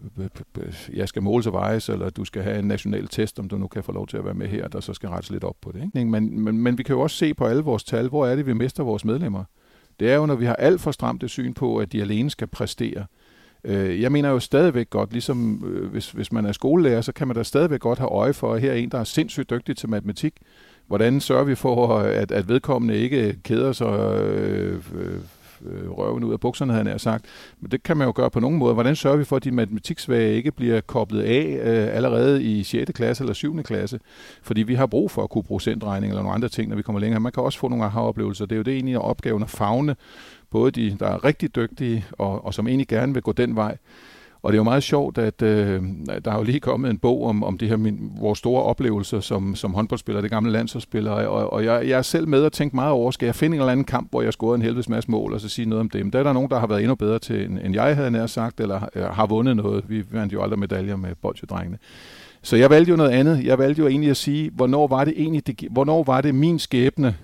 jeg skal måles og vejes, eller du skal have en national test, om du nu kan få lov til at være med her, der så skal rettes lidt op på det. Ikke? Men, men, men vi kan jo også se på alle vores tal, hvor er det, vi mister vores medlemmer det er jo, når vi har alt for stramt det syn på, at de alene skal præstere. Øh, jeg mener jo stadigvæk godt, ligesom øh, hvis, hvis man er skolelærer, så kan man da stadigvæk godt have øje for, at her er en, der er sindssygt dygtig til matematik. Hvordan sørger vi for, at, at vedkommende ikke keder sig øh, øh øh, røven ud af bukserne, havde jeg sagt. Men det kan man jo gøre på nogen måde. Hvordan sørger vi for, at de matematiksvage ikke bliver koblet af øh, allerede i 6. klasse eller 7. klasse? Fordi vi har brug for at kunne procentregning eller nogle andre ting, når vi kommer længere. Man kan også få nogle aha-oplevelser. Det er jo det egentlig opgaven at fagne både de, der er rigtig dygtige og, og som egentlig gerne vil gå den vej, og det er jo meget sjovt, at øh, der har jo lige kommet en bog om, om det her, min, vores store oplevelser som, som håndboldspiller, det gamle landsholdsspiller, og, og jeg, jeg er selv med og tænkt meget over, skal jeg finde en eller anden kamp, hvor jeg scorede en helvedes masse mål, og så sige noget om det. Men der er der nogen, der har været endnu bedre til, end, end jeg havde nær sagt, eller øh, har vundet noget. Vi vandt jo aldrig medaljer med bolsjedrengene. Så jeg valgte jo noget andet. Jeg valgte jo egentlig at sige, hvornår var det egentlig, det, hvornår var det min skæbne,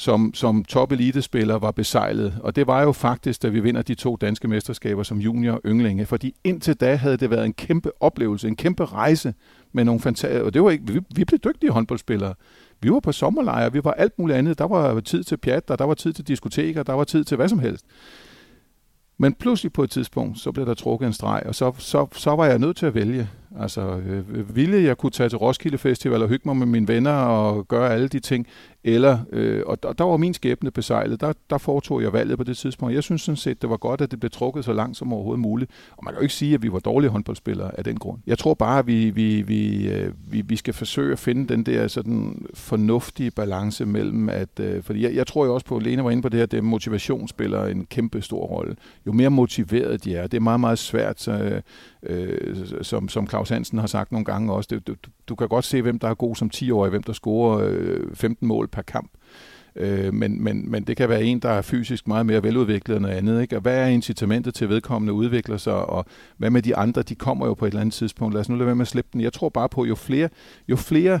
som, som top elitespiller var besejlet. Og det var jo faktisk, da vi vinder de to danske mesterskaber som junior og ynglinge. Fordi indtil da havde det været en kæmpe oplevelse, en kæmpe rejse med nogle fantastiske... Og det var ikke, vi, vi blev dygtige håndboldspillere. Vi var på sommerlejre, vi var alt muligt andet. Der var tid til pjat, der var tid til diskoteker, der var tid til hvad som helst. Men pludselig på et tidspunkt, så blev der trukket en streg, og så, så, så var jeg nødt til at vælge. Altså, øh, øh ville jeg kunne tage til Roskilde Festival og hygge mig med mine venner og gøre alle de ting, eller, øh, og der, der var min skæbne besejlet, der, der foretog jeg valget på det tidspunkt. Jeg synes sådan set, det var godt, at det blev trukket så langt som overhovedet muligt. Og man kan jo ikke sige, at vi var dårlige håndboldspillere af den grund. Jeg tror bare, at vi, vi, vi, øh, vi, vi skal forsøge at finde den der sådan fornuftige balance mellem, at, øh, fordi jeg, jeg tror jo også på, Lene var inde på det her, det motivation spiller en kæmpe stor rolle. Jo mere motiveret de er, det er meget, meget svært, så, øh, som, som Claus Hansen har sagt nogle gange også, det, du, du kan godt se, hvem der er god som 10-årig, hvem der scorer øh, 15 mål per kamp. Øh, men, men, men det kan være en, der er fysisk meget mere veludviklet end noget andet. Ikke? Og hvad er incitamentet til vedkommende udvikler sig, og hvad med de andre? De kommer jo på et eller andet tidspunkt. Lad os nu lade være med at slippe den. Jeg tror bare på, jo flere, jo flere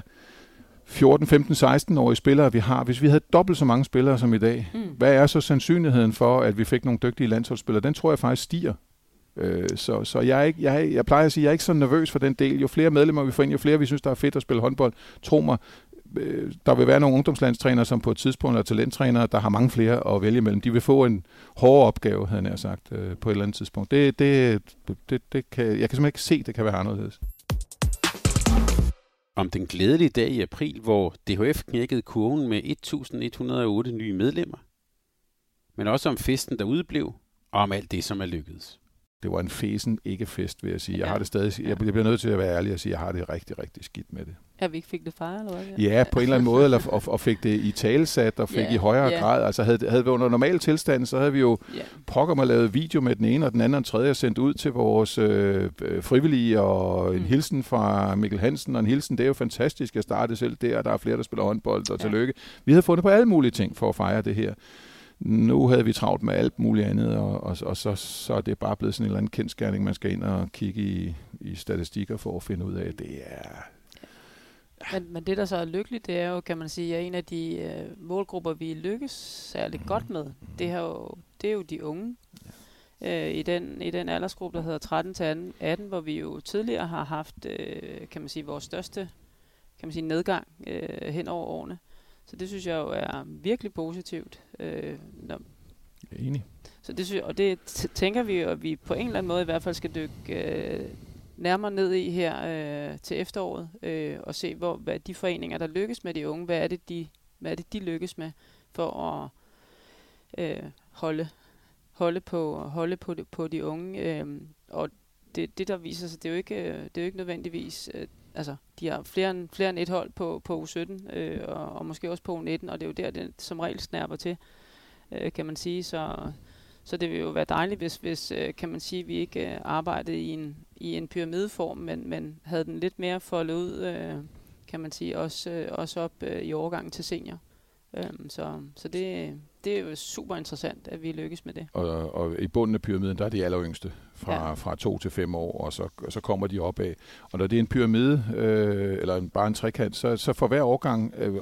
14, 15, 16-årige spillere, vi har. Hvis vi havde dobbelt så mange spillere som i dag, mm. hvad er så sandsynligheden for, at vi fik nogle dygtige landsholdsspillere? Den tror jeg faktisk stiger. Øh, så så jeg, er ikke, jeg, jeg plejer at sige, at jeg er ikke så nervøs for den del. Jo flere medlemmer vi får ind, jo flere vi synes, der er fedt at spille håndbold. Tro mig, øh, der vil være nogle ungdomslandstrænere, som på et tidspunkt er talenttrænere, der har mange flere at vælge mellem. De vil få en hårdere opgave, havde jeg sagt, øh, på et eller andet tidspunkt. Det, det, det, det kan, jeg kan simpelthen ikke se, at det kan være anderledes.
Om den glædelige dag i april, hvor DHF knækkede kurven med 1108 nye medlemmer, men også om festen, der udeblev, og om alt det, som er lykkedes
det var en fesen, ikke fest, vil jeg sige. Jeg har det stadig, jeg bliver nødt til at være ærlig og sige, at jeg har det rigtig, rigtig skidt med det.
Ja, vi ikke fik det fejret, eller hvad?
Ja, på en eller anden måde, eller, og, og fik det i talsat, og fik yeah, i højere yeah. grad. Altså havde, havde vi under normal tilstand, så havde vi jo yeah. pokker mig lavet video med den ene og den anden og den tredje, og sendt ud til vores øh, frivillige, og en mm. hilsen fra Mikkel Hansen, og en hilsen, det er jo fantastisk, jeg startede selv der, og der er flere, der spiller håndbold, og ja. tillykke. Vi havde fundet på alle mulige ting for at fejre det her. Nu havde vi travlt med alt muligt andet, og, og, og så, så er det bare blevet sådan en eller anden kendskærning, man skal ind og kigge i, i statistikker for at finde ud af, at det er...
Ja. Men, men det, der så er lykkeligt, det er jo, kan man sige, at en af de øh, målgrupper, vi lykkes særligt mm. godt med, det er jo, det er jo de unge. Ja. Øh, i, den, I den aldersgruppe, der hedder 13 til 18, hvor vi jo tidligere har haft, øh, kan man sige, vores største kan man sige, nedgang øh, hen over årene. Så det synes jeg jo er virkelig positivt. Øh, når
jeg er enig.
Så det synes og det tænker vi at vi på en eller anden måde i hvert fald skal dykke øh, nærmere ned i her øh, til efteråret, øh, og se, hvor, hvad de foreninger, der lykkes med de unge, hvad er det, de, hvad er det, de lykkes med for at øh, holde, holde, på, holde på, de, på de unge. Øh, og det, det, der viser sig, det er jo ikke, det er jo ikke nødvendigvis øh, altså, de har flere end, flere end et hold på, på U17, øh, og, og måske også på U19, og det er jo der, det som regel snærper til, øh, kan man sige. Så, så det vil jo være dejligt, hvis, hvis øh, kan man sige, vi ikke øh, arbejdede i en, i en pyramideform, men, men havde den lidt mere foldet ud, øh, kan man sige, også, øh, også op øh, i overgangen til senior. Øh, så så det, det er jo super interessant, at vi lykkes med det.
Og, og i bunden af pyramiden, der er de aller yngste, fra, ja. fra to til fem år, og så, så kommer de opad. Og når det er en pyramide, øh, eller en, bare en trekant, så, så for hver årgang øh,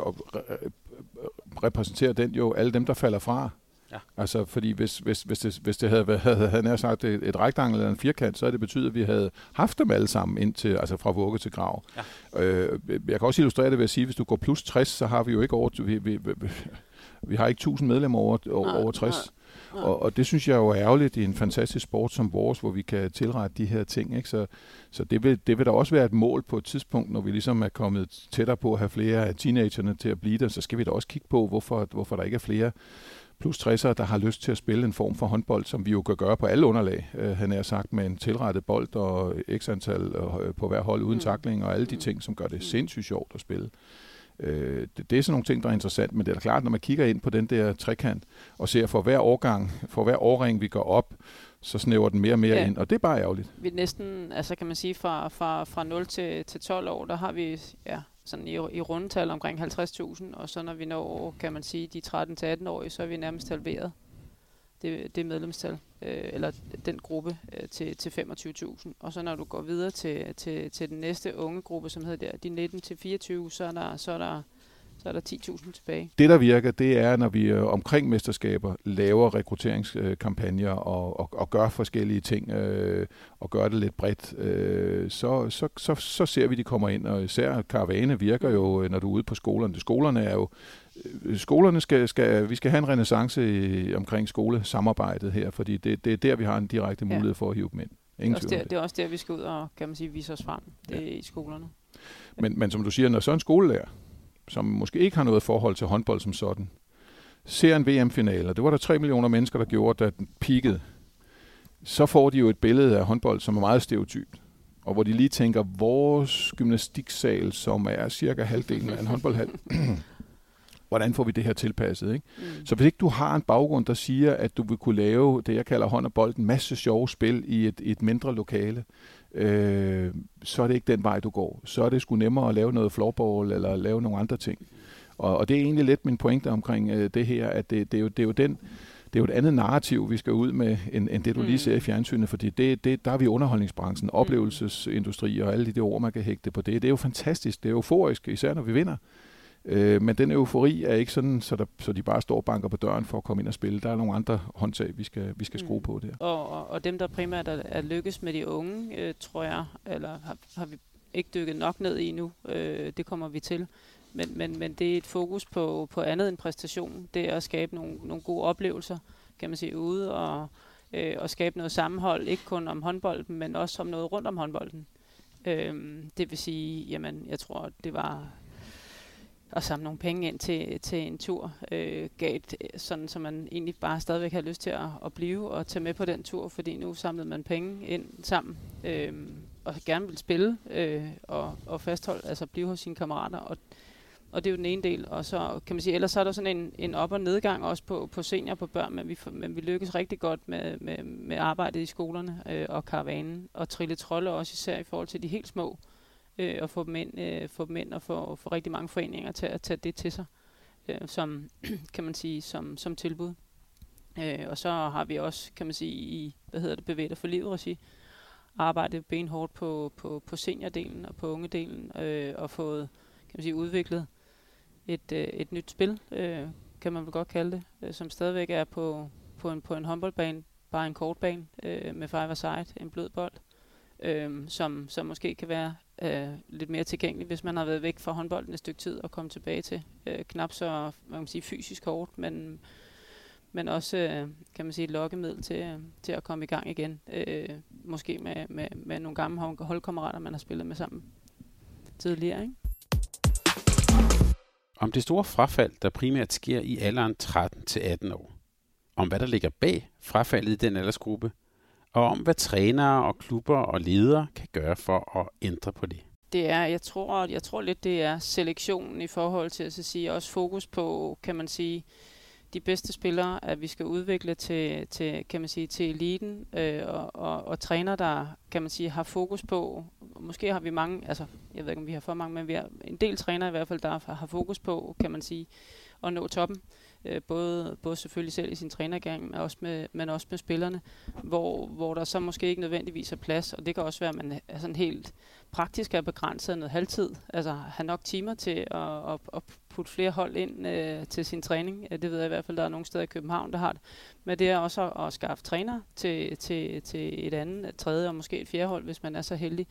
repræsenterer den jo alle dem, der falder fra. Ja. Altså, fordi hvis, hvis, hvis, det, hvis det havde, været, havde, havde sagt et, et rektangel eller en firkant, så havde det betydet, at vi havde haft dem alle sammen ind til, altså fra vugge til grav. Ja. Øh, jeg kan også illustrere det ved at sige, at hvis du går plus 60, så har vi jo ikke over, vi, vi, vi, vi har ikke 1000 medlemmer over, over, over 60. Nej. Og, og det synes jeg jo er ærgerligt i en fantastisk sport som vores, hvor vi kan tilrette de her ting. Ikke? Så, så det, vil, det vil da også være et mål på et tidspunkt, når vi ligesom er kommet tættere på at have flere af teenagerne til at blive der, så skal vi da også kigge på, hvorfor, hvorfor der ikke er flere plus 60'ere, der har lyst til at spille en form for håndbold, som vi jo kan gøre på alle underlag, øh, han er sagt, med en tilrettet bold og x antal øh, på hver hold uden mm. takling og alle de ting, som gør det sindssygt sjovt at spille. Øh, det, det er sådan nogle ting, der er interessant, men det er da klart, når man kigger ind på den der trekant og ser for hver årgang, for hver årring, vi går op, så snæver den mere og mere ja. ind, og det er bare ærgerligt.
Vi næsten, altså kan man sige, fra, fra, fra 0 til, til 12 år, der har vi ja, sådan i, i rundetal omkring 50.000, og så når vi når, kan man sige, de 13-18-årige, så er vi nærmest halveret det, det medlemstal, øh, eller den gruppe, øh, til, til 25.000. Og så når du går videre til, til, til den næste unge gruppe, som hedder der, de 19-24, så er der, så er der så er der 10.000 tilbage.
Det, der virker, det er, når vi øh, omkring mesterskaber laver rekrutteringskampagner og, og, og gør forskellige ting øh, og gør det lidt bredt, øh, så, så, så, så ser vi, de kommer ind, og især karavane virker jo, når du er ude på skolerne. Skolerne er jo skolerne skal, skal, vi skal have en renaissance omkring skolesamarbejdet her, fordi det, det er der, vi har en direkte mulighed ja. for at hive dem ind.
Ingen det, er der, det. det er også der, vi skal ud og kan man sige, vise os frem det ja. i skolerne.
Men, men som du siger, når så en skolelærer som måske ikke har noget forhold til håndbold som sådan, ser en VM-finale, og det var der 3 millioner mennesker, der gjorde, da den peakede, så får de jo et billede af håndbold, som er meget stereotypt. Og hvor de lige tænker, vores gymnastiksal, som er cirka halvdelen af en håndboldhal, [CLEARS THROAT] hvordan får vi det her tilpasset? Ikke? Mm. Så hvis ikke du har en baggrund, der siger, at du vil kunne lave det, jeg kalder hånd og bold, en masse sjove spil i et, et mindre lokale, øh, så er det ikke den vej, du går. Så er det sgu nemmere at lave noget floorball eller lave nogle andre ting. Og, og det er egentlig lidt min pointe omkring øh, det her, at det, det, er jo, det er jo den det er jo et andet narrativ, vi skal ud med, end, end det du mm. lige ser i fjernsynet, fordi det, det, der er vi underholdningsbranchen, mm. oplevelsesindustri og alle de der ord, man kan hægte på det. Det er jo fantastisk, det er euforisk, især når vi vinder. Øh, men den eufori er ikke sådan, så, der, så de bare står og banker på døren for at komme ind og spille. Der er nogle andre håndtag, vi skal, vi skal skrue mm. på der.
Og, og, og dem, der primært er, er lykkes med de unge, øh, tror jeg, eller har, har vi ikke dykket nok ned i nu. Øh, det kommer vi til. Men, men, men det er et fokus på, på andet end præstation. Det er at skabe nogle, nogle gode oplevelser, kan man sige, ude og, øh, og skabe noget sammenhold, ikke kun om håndbolden, men også om noget rundt om håndbolden. Øh, det vil sige, jamen, jeg tror, det var at samle nogle penge ind til, til en tur, øh, gav sådan, så man egentlig bare stadigvæk har lyst til at, at blive og tage med på den tur, fordi nu samlede man penge ind sammen, øh, og gerne vil spille øh, og, og fastholde, altså blive hos sine kammerater, og og det er jo den ene del. Og så kan man sige, ellers så er der sådan en, en op- og nedgang også på, på senior på børn, men vi, men vi lykkes rigtig godt med, med, med arbejdet i skolerne øh, og karavanen, og trille trolde også især i forhold til de helt små, øh, og få dem ind, øh, få dem ind og få, få rigtig mange foreninger til at tage det til sig, øh, som, [CLEARS THROAT] kan man sige, som, som tilbud. Øh, og så har vi også, kan man sige, i, hvad hedder det, bevæget for livet regi, arbejdet benhårdt på, på, på seniordelen og på ungedelen, øh, og fået, kan man sige, udviklet et, øh, et nyt spil, øh, kan man vel godt kalde det, øh, som stadigvæk er på, på, en, på en håndboldbane, bare en kortbane øh, med five side, en blød bold, øh, som, som måske kan være øh, lidt mere tilgængelig, hvis man har været væk fra håndbolden et stykke tid og komme tilbage til. Øh, knap så man kan sige, fysisk hårdt, men, men også øh, kan man sige, et lokkemiddel til, til at komme i gang igen. Øh, måske med, med, med nogle gamle holdkammerater, man har spillet med sammen tidligere. Ikke?
Om det store frafald, der primært sker i alderen 13-18 år. Om hvad der ligger bag frafaldet i den aldersgruppe. Og om hvad trænere og klubber og ledere kan gøre for at ændre på det.
Det er, jeg tror, jeg tror lidt, det er selektionen i forhold til at sige, også fokus på, kan man sige, de bedste spillere, at vi skal udvikle til, til kan man sige, til eliten, øh, og, og, og træner, der, kan man sige, har fokus på, måske har vi mange, altså, jeg ved ikke, om vi har for mange, men vi har en del trænere i hvert fald, der har fokus på, kan man sige, at nå toppen. Øh, både, både selvfølgelig selv i sin trænergang, men også med, men også med spillerne, hvor, hvor der så måske ikke nødvendigvis er plads, og det kan også være, at man er sådan helt praktisk er begrænset noget halvtid, altså have nok timer til at, at, at putte flere hold ind øh, til sin træning. Det ved jeg i hvert fald, der er nogle steder i København, der har det. Men det er også at, at skaffe træner til, til, til et andet, et tredje og måske et fjerde hold, hvis man er så heldig.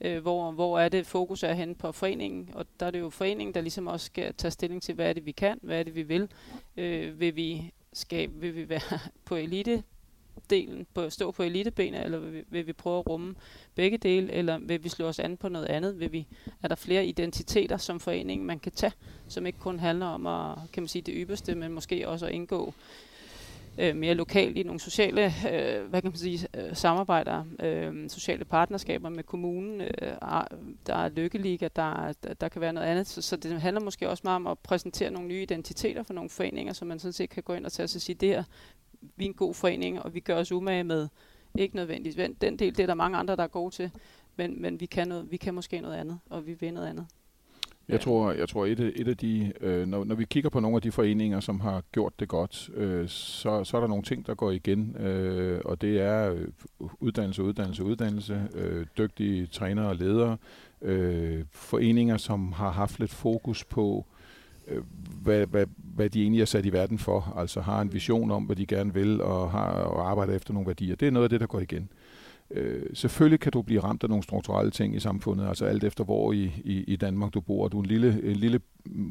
Øh, hvor, hvor er det fokus er hen på foreningen, og der er det jo foreningen, der ligesom også skal tage stilling til, hvad er det, vi kan, hvad er det, vi vil. Øh, vil vi skabe, vil vi være på elite delen, på, stå på elitebenet, eller vil vi, vil vi prøve at rumme begge dele, eller vil vi slå os an på noget andet? Vil vi, er der flere identiteter som forening, man kan tage, som ikke kun handler om at, kan man sige, det ypperste, men måske også at indgå øh, mere lokalt i nogle sociale, øh, hvad kan man sige, øh, samarbejder, øh, sociale partnerskaber med kommunen, øh, der er lykkeliga, der, der, der kan være noget andet. Så, så det handler måske også meget om at præsentere nogle nye identiteter for nogle foreninger, så man sådan set kan gå ind og tage sig og sige, det her, vi er en god forening, og vi gør os umage med, ikke nødvendigvis, den del, det er der mange andre, der er gode til, men, men vi, kan noget, vi kan måske noget andet, og vi vil noget andet.
Jeg tror, jeg tror et, et af de, øh, når, når vi kigger på nogle af de foreninger, som har gjort det godt, øh, så, så er der nogle ting, der går igen, øh, og det er øh, uddannelse, uddannelse, uddannelse, øh, dygtige trænere og ledere, øh, foreninger, som har haft lidt fokus på, øh, hvad, hvad, hvad de egentlig er sat i verden for, altså har en vision om, hvad de gerne vil, og, har, og arbejder efter nogle værdier. Det er noget af det, der går igen. Øh, Øh, selvfølgelig kan du blive ramt af nogle strukturelle ting i samfundet, altså alt efter hvor i, i, i Danmark du bor. Du er en lille, en lille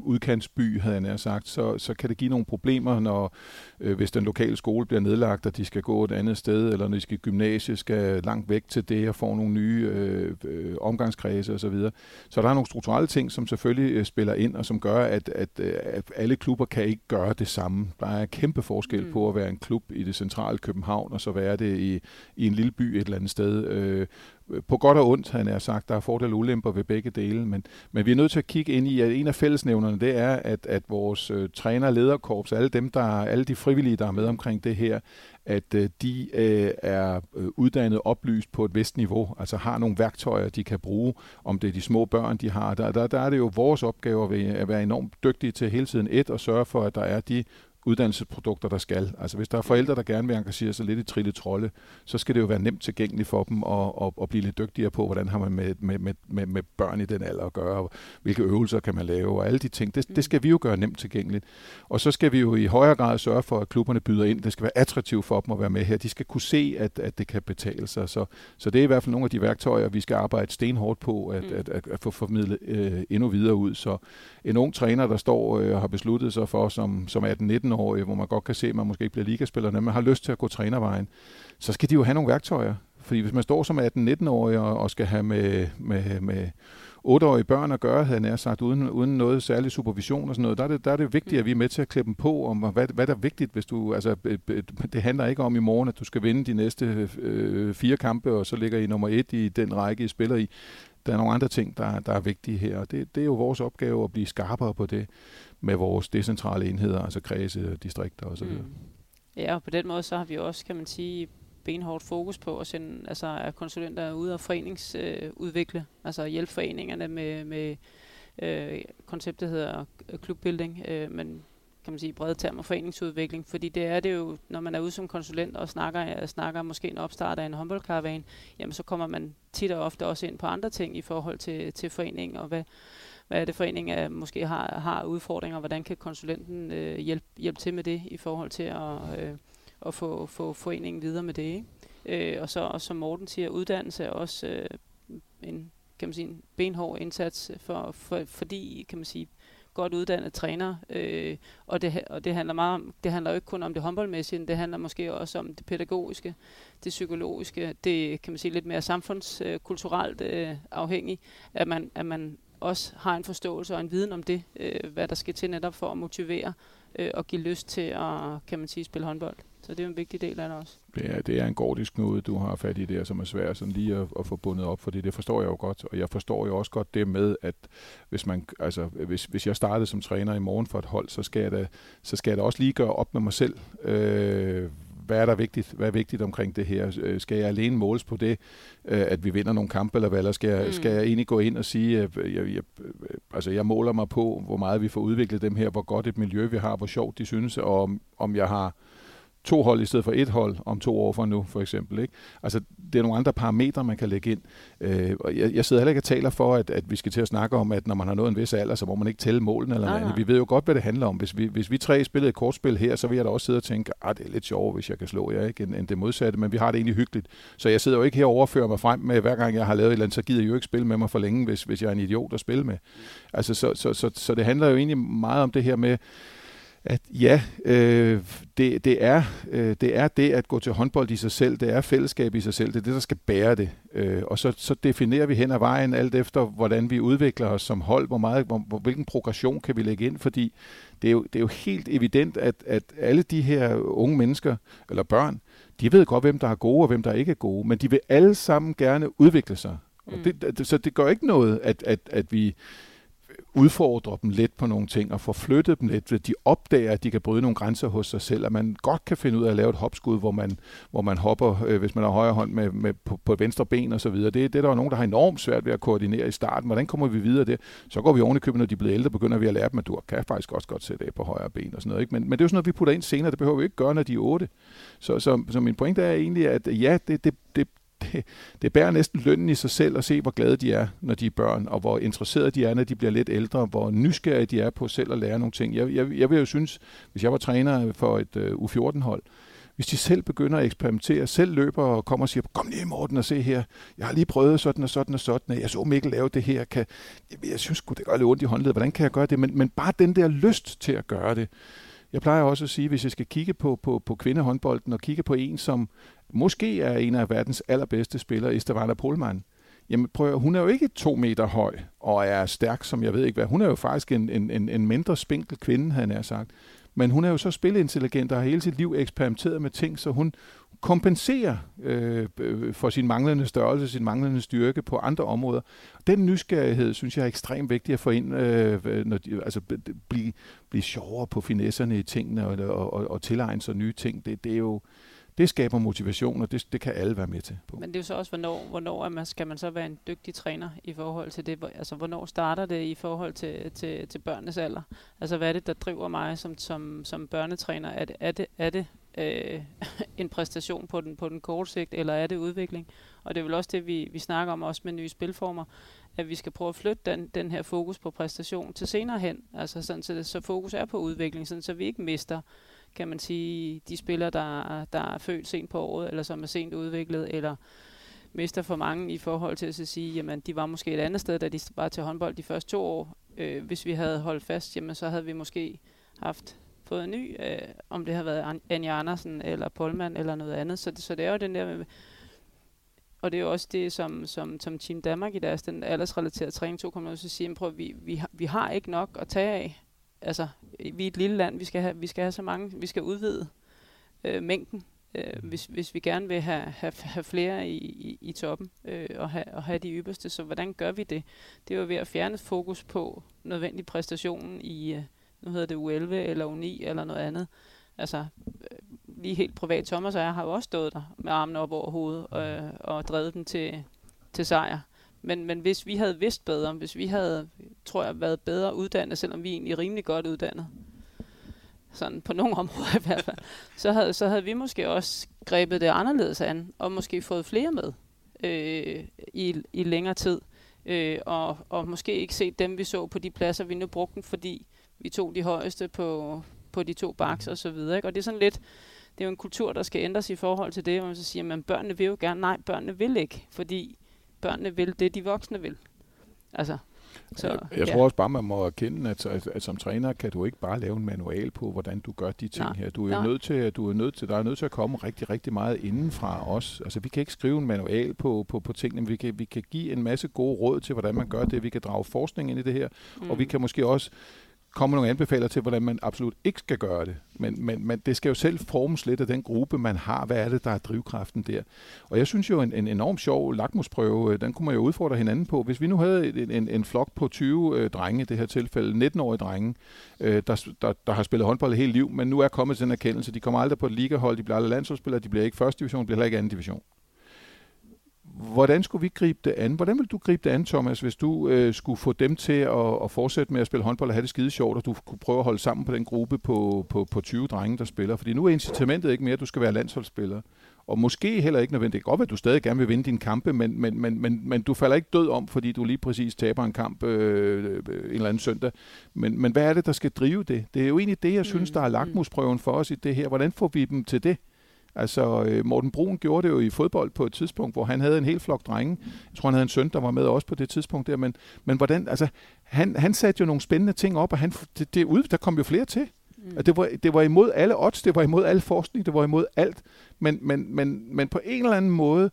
udkantsby, havde jeg nær sagt, så, så kan det give nogle problemer, når øh, hvis den lokale skole bliver nedlagt, og de skal gå et andet sted, eller når de skal gymnasie, skal langt væk til det, og får nogle nye øh, øh, omgangskredse osv. Så, videre. så der er nogle strukturelle ting, som selvfølgelig øh, spiller ind, og som gør, at, at, øh, at alle klubber kan ikke gøre det samme. Der er kæmpe forskel mm. på at være en klub i det centrale København, og så være det i, i en lille by et eller andet sted. Øh, på godt og ondt, han har sagt. Der er fordele og ulemper ved begge dele, men, men vi er nødt til at kigge ind i, at en af fællesnævnerne, det er, at, at vores øh, træner, lederkorps, alle dem, der alle de frivillige, der er med omkring det her, at øh, de øh, er øh, uddannet oplyst på et vist niveau, altså har nogle værktøjer, de kan bruge, om det er de små børn, de har. Der, der, der er det jo vores opgave at være enormt dygtige til hele tiden et, og sørge for, at der er de uddannelsesprodukter, der skal. Altså hvis der er forældre, der gerne vil engagere sig lidt i trille trolde, så skal det jo være nemt tilgængeligt for dem at, at, at blive lidt dygtigere på, hvordan har man med, med, med, med, med børn i den alder at gøre, og hvilke øvelser kan man lave, og alle de ting. Det, det skal vi jo gøre nemt tilgængeligt. Og så skal vi jo i højere grad sørge for, at klubberne byder ind. Det skal være attraktivt for dem at være med her. De skal kunne se, at, at det kan betale sig. Så, så det er i hvert fald nogle af de værktøjer, vi skal arbejde stenhårdt på at, mm. at, at, at få formidlet øh, endnu videre ud. Så en ung træner, der står og øh, har besluttet sig for som, som 18-19-årig, hvor man godt kan se, at man måske ikke bliver ligaspiller, men man har lyst til at gå trænervejen, så skal de jo have nogle værktøjer. Fordi hvis man står som 18-19-årig og, og skal have med, med, med 8-årige børn at gøre, havde jeg sagt, uden, uden noget særlig supervision og sådan noget, der er, det, der er det vigtigt, at vi er med til at klippe dem på, om hvad, hvad der er vigtigt, hvis du, altså, det handler ikke om i morgen, at du skal vinde de næste øh, fire kampe, og så ligger I nummer et i den række, I spiller i der er nogle andre ting, der, der er vigtige her, og det, det er jo vores opgave at blive skarpere på det med vores decentrale enheder, altså kredse, distrikter osv. Mm.
Ja, og på den måde så har vi også, kan man sige, benhårdt fokus på at sende altså, at konsulenter ud og foreningsudvikle, øh, altså hjælpe foreningerne med, med øh, konceptet hedder øh, klubbuilding, øh, men kan man sige, brede termer foreningsudvikling, fordi det er det jo, når man er ude som konsulent og snakker, snakker måske en opstart af en håndboldkaravan, jamen så kommer man tit og ofte også ind på andre ting i forhold til, til foreningen, og hvad, hvad er det foreningen er, måske har, har udfordringer, og hvordan kan konsulenten øh, hjælpe, hjælpe til med det i forhold til at, øh, at få, få foreningen videre med det. Ikke? Øh, og så og som Morten siger, uddannelse er også øh, en, kan man sige, en benhård indsats, for, for, fordi kan man sige, godt uddannet træner, øh, og, det, og det handler meget om, det handler jo ikke kun om det håndboldmæssige, det handler måske også om det pædagogiske, det psykologiske, det kan man sige lidt mere samfundskulturelt øh, afhængigt, at man, at man også har en forståelse og en viden om det, øh, hvad der skal til netop for at motivere øh, og give lyst til at, kan man sige, spille håndbold. Så det er en vigtig del af det også.
Det er, det er en gordisk knude, du har fat i der, som er svært sådan lige at, at få bundet op, fordi det forstår jeg jo godt, og jeg forstår jo også godt det med, at hvis, man, altså, hvis, hvis jeg startede som træner i morgen for et hold, så skal jeg da, så skal jeg da også lige gøre op med mig selv, øh, hvad er der vigtigt? Hvad er vigtigt omkring det her? Øh, skal jeg alene måles på det, øh, at vi vinder nogle kampe, eller hvad? Eller skal jeg, mm. skal jeg egentlig gå ind og sige, at jeg, jeg, altså jeg måler mig på, hvor meget vi får udviklet dem her, hvor godt et miljø vi har, hvor sjovt de synes, og om, om jeg har to hold i stedet for et hold om to år fra nu, for eksempel. Ikke? Altså, det er nogle andre parametre, man kan lægge ind. Øh, og jeg, jeg sidder heller ikke og taler for, at, at vi skal til at snakke om, at når man har nået en vis alder, så må man ikke tælle målene eller noget andet. Vi ved jo godt, hvad det handler om. Hvis vi, hvis vi tre spillede et kortspil her, så vil jeg da også sidde og tænke, at ah, det er lidt sjovere, hvis jeg kan slå jer, ikke? End, end det modsatte, men vi har det egentlig hyggeligt. Så jeg sidder jo ikke her og overfører mig frem med, hver gang jeg har lavet et eller andet, så gider jeg jo ikke spille med mig for længe, hvis, hvis jeg er en idiot at spille med. Altså, så, så, så, så det handler jo egentlig meget om det her med, at ja, øh, det, det, er, øh, det er det at gå til håndbold i sig selv, det er fællesskab i sig selv, det er det, der skal bære det. Øh, og så, så definerer vi hen ad vejen alt efter, hvordan vi udvikler os som hold, hvor meget, hvor, hvor, hvilken progression kan vi lægge ind, fordi det er jo, det er jo helt evident, at, at alle de her unge mennesker, eller børn, de ved godt, hvem der er gode og hvem der ikke er gode, men de vil alle sammen gerne udvikle sig. Mm. Og det, så det gør ikke noget, at, at, at vi udfordre dem lidt på nogle ting og får flyttet dem lidt. De opdager, at de kan bryde nogle grænser hos sig selv, at man godt kan finde ud af at lave et hopskud, hvor man, hvor man hopper, øh, hvis man har højre hånd med, med, på, på venstre ben og så videre. Det, det er der nogen, der har enormt svært ved at koordinere i starten. Hvordan kommer vi videre det? Så går vi oven i købet, når de bliver ældre, begynder vi at lære dem, at du kan faktisk også godt sætte af på højre ben og sådan noget. Ikke? Men, men det er jo sådan noget, vi putter ind senere. Det behøver vi ikke gøre, når de er otte. Så, så, så min pointe er egentlig, at ja, det, det, det, [LAUGHS] det, det bærer næsten lønnen i sig selv at se, hvor glade de er, når de er børn, og hvor interesserede de er, når de bliver lidt ældre, hvor nysgerrige de er på selv at lære nogle ting. Jeg, jeg, jeg vil jo synes, hvis jeg var træner for et øh, uh, U14-hold, hvis de selv begynder at eksperimentere, selv løber og kommer og siger, kom lige Morten og se her, jeg har lige prøvet sådan og sådan og sådan, jeg så Mikkel lave det her, kan, jeg, jeg synes det gør lidt ondt i håndledet, hvordan kan jeg gøre det? Men, men bare den der lyst til at gøre det. Jeg plejer også at sige, hvis jeg skal kigge på, på, på kvindehåndbolden og kigge på en, som måske er en af verdens allerbedste spillere, Estavana Polman, Jamen prøv hun er jo ikke to meter høj og er stærk, som jeg ved ikke hvad. Hun er jo faktisk en, en, en mindre spinkel kvinde, han er sagt. Men hun er jo så spilintelligent og har hele sit liv eksperimenteret med ting, så hun kompenserer øh, for sin manglende størrelse, sin manglende styrke på andre områder. Den nysgerrighed, synes jeg er ekstremt vigtig at få ind, øh, når de, altså blive, blive sjovere på finesserne i tingene og, og, og, og tilegne sig nye ting. Det, det er jo det skaber motivation, og det, det kan alle være med til. På.
Men det er jo så også, hvornår, hvornår er man, skal man så være en dygtig træner i forhold til det? Altså, hvornår starter det i forhold til, til, til børnenes alder? Altså, hvad er det, der driver mig som, som, som børnetræner? Er det, er det, er det øh, [LAUGHS] en præstation på den, på den korte sigt, eller er det udvikling? Og det er vel også det, vi, vi snakker om også med nye spilformer, at vi skal prøve at flytte den, den her fokus på præstation til senere hen. Altså sådan, så, det, så fokus er på udvikling, sådan, så vi ikke mister kan man sige, de spillere, der, der er født sent på året, eller som er sent udviklet, eller mister for mange i forhold til at sige, jamen de var måske et andet sted, da de var til håndbold de første to år. Øh, hvis vi havde holdt fast, jamen så havde vi måske haft fået en ny, øh, om det har været Anja Andersen eller Polman eller noget andet. Så, så det er jo den der med, og det er jo også det, som, som, som Team Danmark i deres den aldersrelaterede træning 2.0 så siger, prøv, vi, vi, vi har ikke nok at tage af altså, vi er et lille land, vi skal have, vi skal have så mange, vi skal udvide øh, mængden, øh, hvis, hvis vi gerne vil have, have, have flere i, i, i toppen øh, og, have, og have de ypperste. Så hvordan gør vi det? Det er jo ved at fjerne fokus på nødvendig præstation i, øh, nu hedder det U11 eller U9 eller noget andet. Altså, øh, lige helt privat, Thomas og jeg har jo også stået der med armene op over hovedet øh, og drevet den til, til sejr. Men, men hvis vi havde vidst bedre, hvis vi havde, tror jeg, været bedre uddannet, selvom vi er rimelig godt uddannet, sådan på nogle [LAUGHS] områder i hvert fald, så havde, så havde vi måske også grebet det anderledes an, og måske fået flere med øh, i, i længere tid. Øh, og, og måske ikke set dem, vi så på de pladser, vi nu brugte fordi vi tog de højeste på, på de to baks og så videre. Ikke? Og det er sådan lidt, det er jo en kultur, der skal ændres i forhold til det, hvor man så siger, at børnene vil jo gerne, nej, børnene vil ikke, fordi børnene vil det, de voksne vil. Altså,
så, jeg, jeg ja. tror også bare, man må erkende, at, at, at som træner kan du ikke bare lave en manual på, hvordan du gør de ting Nej. her. Du er Nej. nødt til, du er nødt til, der er nødt til at komme rigtig, rigtig meget inden fra os. Altså, vi kan ikke skrive en manual på, på, på tingene, men vi kan, vi kan give en masse gode råd til, hvordan man gør det. Vi kan drage forskning ind i det her, mm. og vi mm. kan måske også komme nogle anbefalinger til, hvordan man absolut ikke skal gøre det. Men, men, men det skal jo selv formes lidt af den gruppe, man har. Hvad er det, der er drivkraften der? Og jeg synes jo, en, en enorm sjov lakmusprøve, øh, den kunne man jo udfordre hinanden på. Hvis vi nu havde en, en, en flok på 20 øh, drenge, i det her tilfælde 19-årige drenge, øh, der, der, der har spillet håndbold hele liv, men nu er kommet til den erkendelse, de kommer aldrig på et ligahold, de bliver aldrig landsholdsspillere, de bliver ikke første division, de bliver heller ikke anden division. Hvordan skulle vi gribe det an? Hvordan vil du gribe det an, Thomas, hvis du øh, skulle få dem til at, at fortsætte med at spille håndbold og have det skide sjovt, og du kunne prøve at holde sammen på den gruppe på, på, på 20 drenge, der spiller? Fordi nu er incitamentet ikke mere, at du skal være landsholdsspiller. Og måske heller ikke nødvendigt. Det kan godt være, at du stadig gerne vil vinde dine kampe, men, men, men, men, men du falder ikke død om, fordi du lige præcis taber en kamp øh, øh en eller anden søndag. Men, men hvad er det, der skal drive det? Det er jo egentlig det, jeg synes, mm, der er lakmusprøven for os i det her. Hvordan får vi dem til det? Altså, øh, Morten Brun gjorde det jo i fodbold på et tidspunkt, hvor han havde en hel flok drenge. Jeg tror, han havde en søn, der var med også på det tidspunkt der. Men, men hvordan, altså, han, han satte jo nogle spændende ting op, og han, det, det ud, der kom jo flere til. Mm. Det, var, det var imod alle odds, det var imod al forskning, det var imod alt. Men, men, men, men på en eller anden måde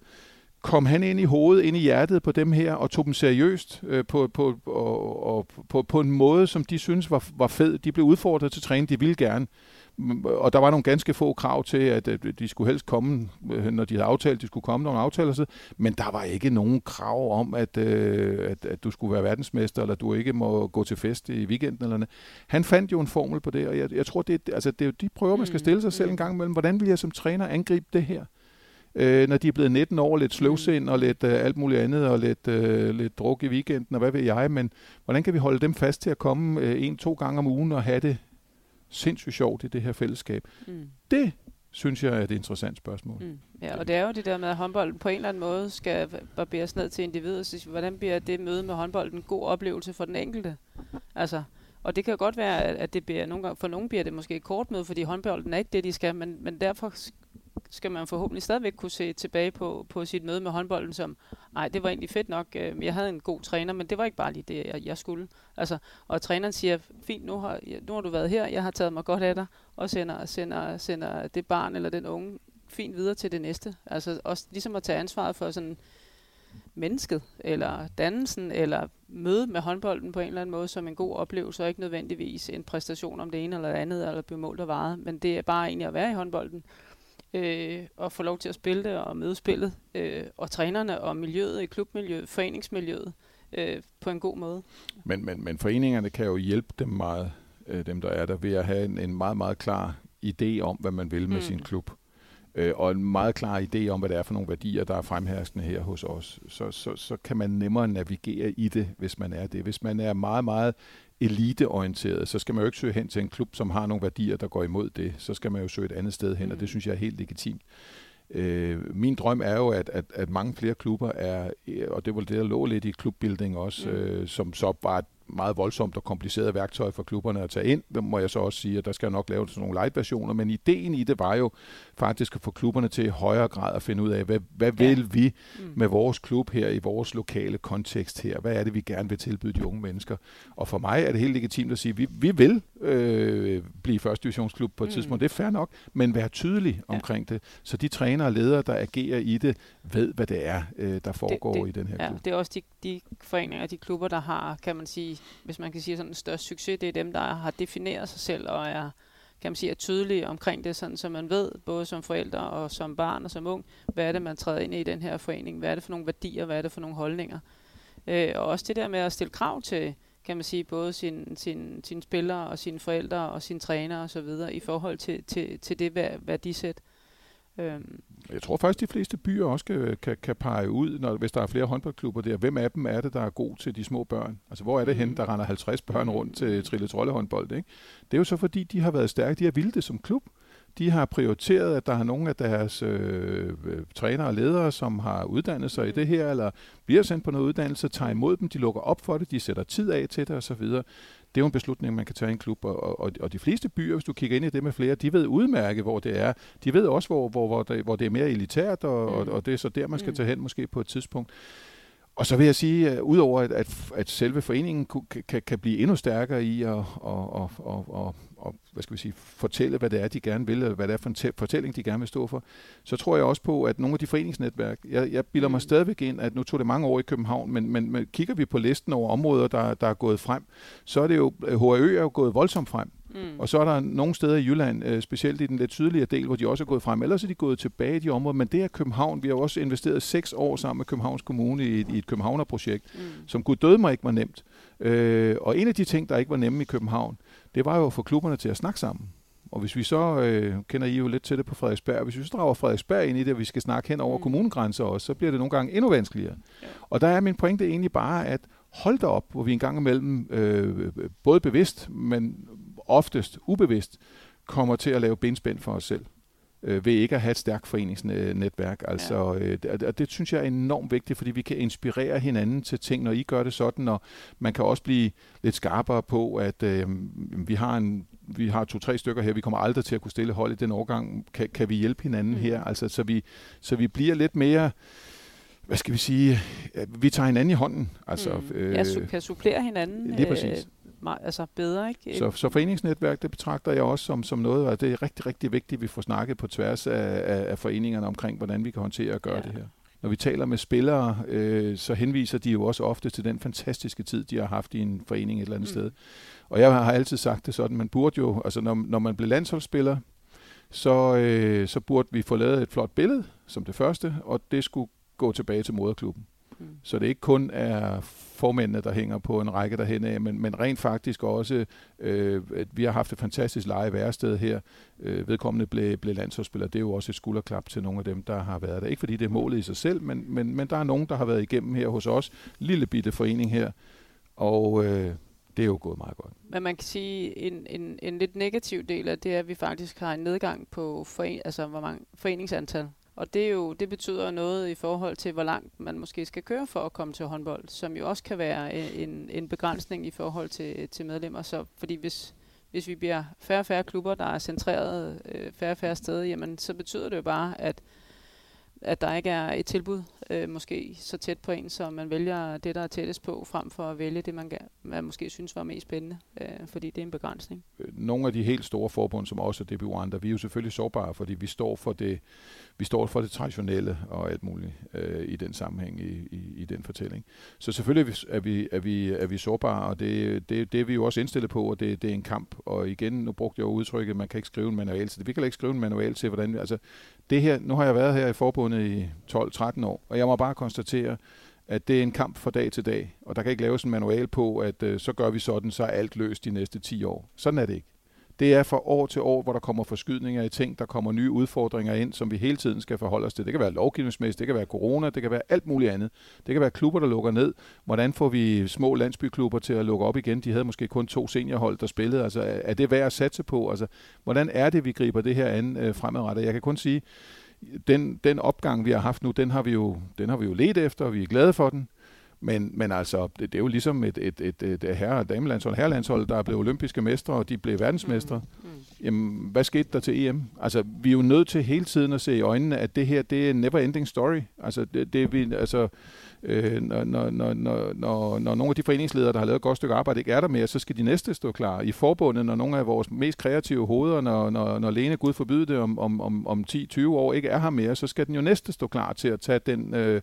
kom han ind i hovedet, ind i hjertet på dem her, og tog dem seriøst øh, på, på, og, og, på, på en måde, som de synes var, var fed. De blev udfordret til træning, de ville gerne og der var nogle ganske få krav til, at de skulle helst komme, øh, når de havde aftalt, de skulle komme nogle aftaler, men der var ikke nogen krav om, at, øh, at, at du skulle være verdensmester, eller du ikke må gå til fest i weekenden. Eller noget. Han fandt jo en formel på det, og jeg, jeg tror, det, altså, det er jo de prøver, man skal stille sig selv en gang imellem. Hvordan vil jeg som træner angribe det her? øh, når de er blevet 19 år, lidt sløvsind og lidt øh, alt muligt andet, og lidt, øh, lidt druk i weekenden, og hvad ved jeg, men hvordan kan vi holde dem fast til at komme øh, en-to gange om ugen og have det sindssygt sjovt i det her fællesskab? Mm. Det synes jeg er et interessant spørgsmål. Mm.
Ja, og det er jo det der med, at håndbolden på en eller anden måde skal barberes ned til individet. Så hvordan bliver det møde med håndbolden en god oplevelse for den enkelte? Altså, og det kan godt være, at det bliver nogle gange, for nogen bliver det måske et kort møde, fordi håndbolden er ikke det, de skal, men, men derfor skal man forhåbentlig stadigvæk kunne se tilbage på, på sit møde med håndbolden som, nej, det var egentlig fedt nok, øh, jeg havde en god træner, men det var ikke bare lige det, jeg, jeg skulle. Altså, og træneren siger, fint, nu har, nu har du været her, jeg har taget mig godt af dig, og sender, sender, sender det barn eller den unge fint videre til det næste. Altså også ligesom at tage ansvaret for sådan mennesket, eller dannelsen, eller møde med håndbolden på en eller anden måde som en god oplevelse, og ikke nødvendigvis en præstation om det ene eller det andet, eller blive målt og varet, men det er bare egentlig at være i håndbolden, øh, og få lov til at spille det, og møde spillet, øh, og trænerne, og miljøet i klubmiljøet, foreningsmiljøet, øh, på en god måde.
Men, men, men foreningerne kan jo hjælpe dem meget, øh, dem der er der, ved at have en, en meget, meget klar idé om, hvad man vil med mm. sin klub øh, og en meget klar idé om, hvad det er for nogle værdier, der er fremherskende her hos os, så, så, så kan man nemmere navigere i det, hvis man er det. Hvis man er meget, meget eliteorienteret, så skal man jo ikke søge hen til en klub, som har nogle værdier, der går imod det. Så skal man jo søge et andet sted hen, mm. og det mm. synes jeg er helt legitimt. Øh, min drøm er jo, at, at, at mange flere klubber er, og det var det, der lå lidt i klubbuilding også, mm. øh, som så var meget voldsomt og kompliceret værktøj for klubberne at tage ind. Der må jeg så også sige, at der skal nok laves nogle light-versioner, men ideen i det var jo faktisk at få klubberne til i højere grad at finde ud af, hvad, hvad ja. vil vi mm. med vores klub her i vores lokale kontekst her? Hvad er det, vi gerne vil tilbyde de unge mennesker? Og for mig er det helt legitimt at sige, at vi, vi vil øh, blive første divisionsklub på et mm. tidspunkt. Det er fair nok, men være tydelig ja. omkring det, så de trænere og ledere, der agerer i det, ved, hvad det er, øh, der foregår
det,
det, i den her
ja,
klub.
Det er også de, de foreninger, de klubber, der har, kan man sige, hvis man kan sige sådan en størst succes, det er dem, der har defineret sig selv og er, kan man sige, er tydelige omkring det, sådan, så man ved, både som forældre og som barn og som ung, hvad er det, man træder ind i den her forening, hvad er det for nogle værdier, hvad er det for nogle holdninger. Øh, og også det der med at stille krav til, kan man sige, både sine sin, sin spillere og sine forældre og sine trænere osv. i forhold til, til, til det værdisæt.
Øhm. Jeg tror faktisk, de fleste byer også kan, kan, kan pege ud, når, hvis der er flere håndboldklubber der. Hvem af dem er det, der er god til de små børn? Altså, hvor er det mm. hen, der render 50 børn rundt til Trille Trollehåndbold? Ikke? Det er jo så, fordi de har været stærke. De har vildt det som klub. De har prioriteret, at der er nogle af deres øh, øh, trænere og ledere, som har uddannet sig mm. i det her, eller bliver sendt på noget uddannelse, tager imod dem, de lukker op for det, de sætter tid af til det osv det er jo en beslutning, man kan tage i en klub, og, og, og de fleste byer, hvis du kigger ind i det med flere, de ved udmærket, hvor det er. De ved også, hvor, hvor, hvor, det, hvor det er mere elitært, og, mm. og, og det er så der, man skal mm. tage hen måske på et tidspunkt. Og så vil jeg sige, at udover at, at, at selve foreningen kan, kan blive endnu stærkere i at og, og, og, og, og, hvad skal vi sige, fortælle, hvad det er, de gerne vil, eller hvad det er for en fortælling, de gerne vil stå for, så tror jeg også på, at nogle af de foreningsnetværk, jeg, jeg bilder mig mm. stadigvæk ind, at nu tog det mange år i København, men, men, men kigger vi på listen over områder, der, der er gået frem, så er det jo, HAØ er jo gået voldsomt frem. Mm. Og så er der nogle steder i Jylland, øh, specielt i den lidt sydligere del, hvor de også er gået frem. Ellers er de gået tilbage i de områder, men det er København. Vi har også investeret seks år sammen med Københavns Kommune i, i et Københavnerprojekt, mm. som kunne døde mig ikke var nemt. Øh, og en af de ting, der ikke var nemme i København, det var jo at få klubberne til at snakke sammen. Og hvis vi så, øh, kender I jo lidt til det på Frederiksberg, hvis vi så drager Frederiksberg ind i det, og vi skal snakke hen over mm. kommunegrænser også, så bliver det nogle gange endnu vanskeligere. Ja. Og der er min pointe egentlig bare, at hold da op, hvor vi en gang imellem, øh, både bevidst, men oftest ubevidst, kommer til at lave benspænd for os selv øh, ved ikke at have et stærkt foreningsnetværk. Altså, ja. øh, det, det synes jeg er enormt vigtigt, fordi vi kan inspirere hinanden til ting, når I gør det sådan, og man kan også blive lidt skarpere på, at øh, vi har en vi har to-tre stykker her, vi kommer aldrig til at kunne stille hold i den årgang, kan, kan vi hjælpe hinanden mm. her? Altså, så, vi, så vi bliver lidt mere hvad skal vi sige, vi tager hinanden i hånden. Altså,
mm. øh, ja, su- kan supplere hinanden.
Lige præcis. Øh,
meget, altså bedre. Ikke?
Så, så foreningsnetværk, det betragter jeg også som, som noget, og det er rigtig, rigtig vigtigt, at vi får snakket på tværs af, af, af foreningerne omkring, hvordan vi kan håndtere og gøre ja. det her. Når vi taler med spillere, øh, så henviser de jo også ofte til den fantastiske tid, de har haft i en forening et eller andet mm. sted. Og jeg har altid sagt det sådan, man burde jo, altså når, når man bliver landsholdsspiller, så, øh, så burde vi få lavet et flot billede som det første, og det skulle gå tilbage til moderklubben. Mm. Så det ikke kun er formændene, der hænger på en række derhen af, men, men rent faktisk også, øh, at vi har haft et fantastisk leje værested her. Øh, vedkommende blev, blev landsholdsspiller. Det er jo også et skulderklap til nogle af dem, der har været der. Ikke fordi det er målet i sig selv, men, men, men der er nogen, der har været igennem her hos os. Lille bitte forening her. Og øh, det er jo gået meget godt.
Men man kan sige, en, en, en lidt negativ del af det er, at vi faktisk har en nedgang på foren, altså hvor mange foreningsantal. Og det, er jo, det betyder noget i forhold til, hvor langt man måske skal køre for at komme til håndbold, som jo også kan være øh, en, en begrænsning i forhold til, til medlemmer. Så, fordi hvis, hvis vi bliver færre og færre klubber, der er centreret øh, færre og færre steder, jamen så betyder det jo bare, at at der ikke er et tilbud, øh, måske så tæt på en, så man vælger det, der er tættest på, frem for at vælge det, man, man måske synes var mest spændende, øh, fordi det er en begrænsning.
Øh, nogle af de helt store forbund, som også er DBU andre, vi er jo selvfølgelig sårbare, fordi vi står for det, vi står for det traditionelle og alt muligt øh, i den sammenhæng, i, i, i den fortælling. Så selvfølgelig er vi, er vi, er vi sårbare, og det, det, det er vi jo også indstillet på, og det, det er en kamp. Og igen, nu brugte jeg jo udtrykket, man kan ikke skrive en manual, til det. vi kan ikke skrive en manual til, hvordan... Altså, det her, nu har jeg været her i forbundet i 12-13 år, og jeg må bare konstatere, at det er en kamp fra dag til dag, og der kan ikke laves en manual på, at øh, så gør vi sådan, så er alt løst de næste 10 år. Sådan er det ikke. Det er fra år til år, hvor der kommer forskydninger i ting, der kommer nye udfordringer ind, som vi hele tiden skal forholde os til. Det kan være lovgivningsmæssigt, det kan være corona, det kan være alt muligt andet. Det kan være klubber, der lukker ned. Hvordan får vi små landsbyklubber til at lukke op igen? De havde måske kun to seniorhold, der spillede. Altså, er det værd at satse på? Altså, hvordan er det, vi griber det her an øh, fremadrettet? Jeg kan kun sige, den, den opgang, vi har haft nu, den har vi jo, den har vi jo let efter, og vi er glade for den. Men, men altså, det, det er jo ligesom et, et, et, et herre- og damelandshold, herrelandshold, der er blevet olympiske mestre, og de blev verdensmestre. Mm. Mm. Jamen, hvad skete der til EM? Altså, vi er jo nødt til hele tiden at se i øjnene, at det her, det er en never-ending story. Altså, det, det vi, altså, øh, når, når, når, når, når nogle af de foreningsledere, der har lavet et godt stykke arbejde, ikke er der mere, så skal de næste stå klar. I forbundet, når nogle af vores mest kreative hoveder, når, når, når Lene, Gud forbyde det, om, om, om, om 10-20 år ikke er her mere, så skal den jo næste stå klar til at tage den... Øh,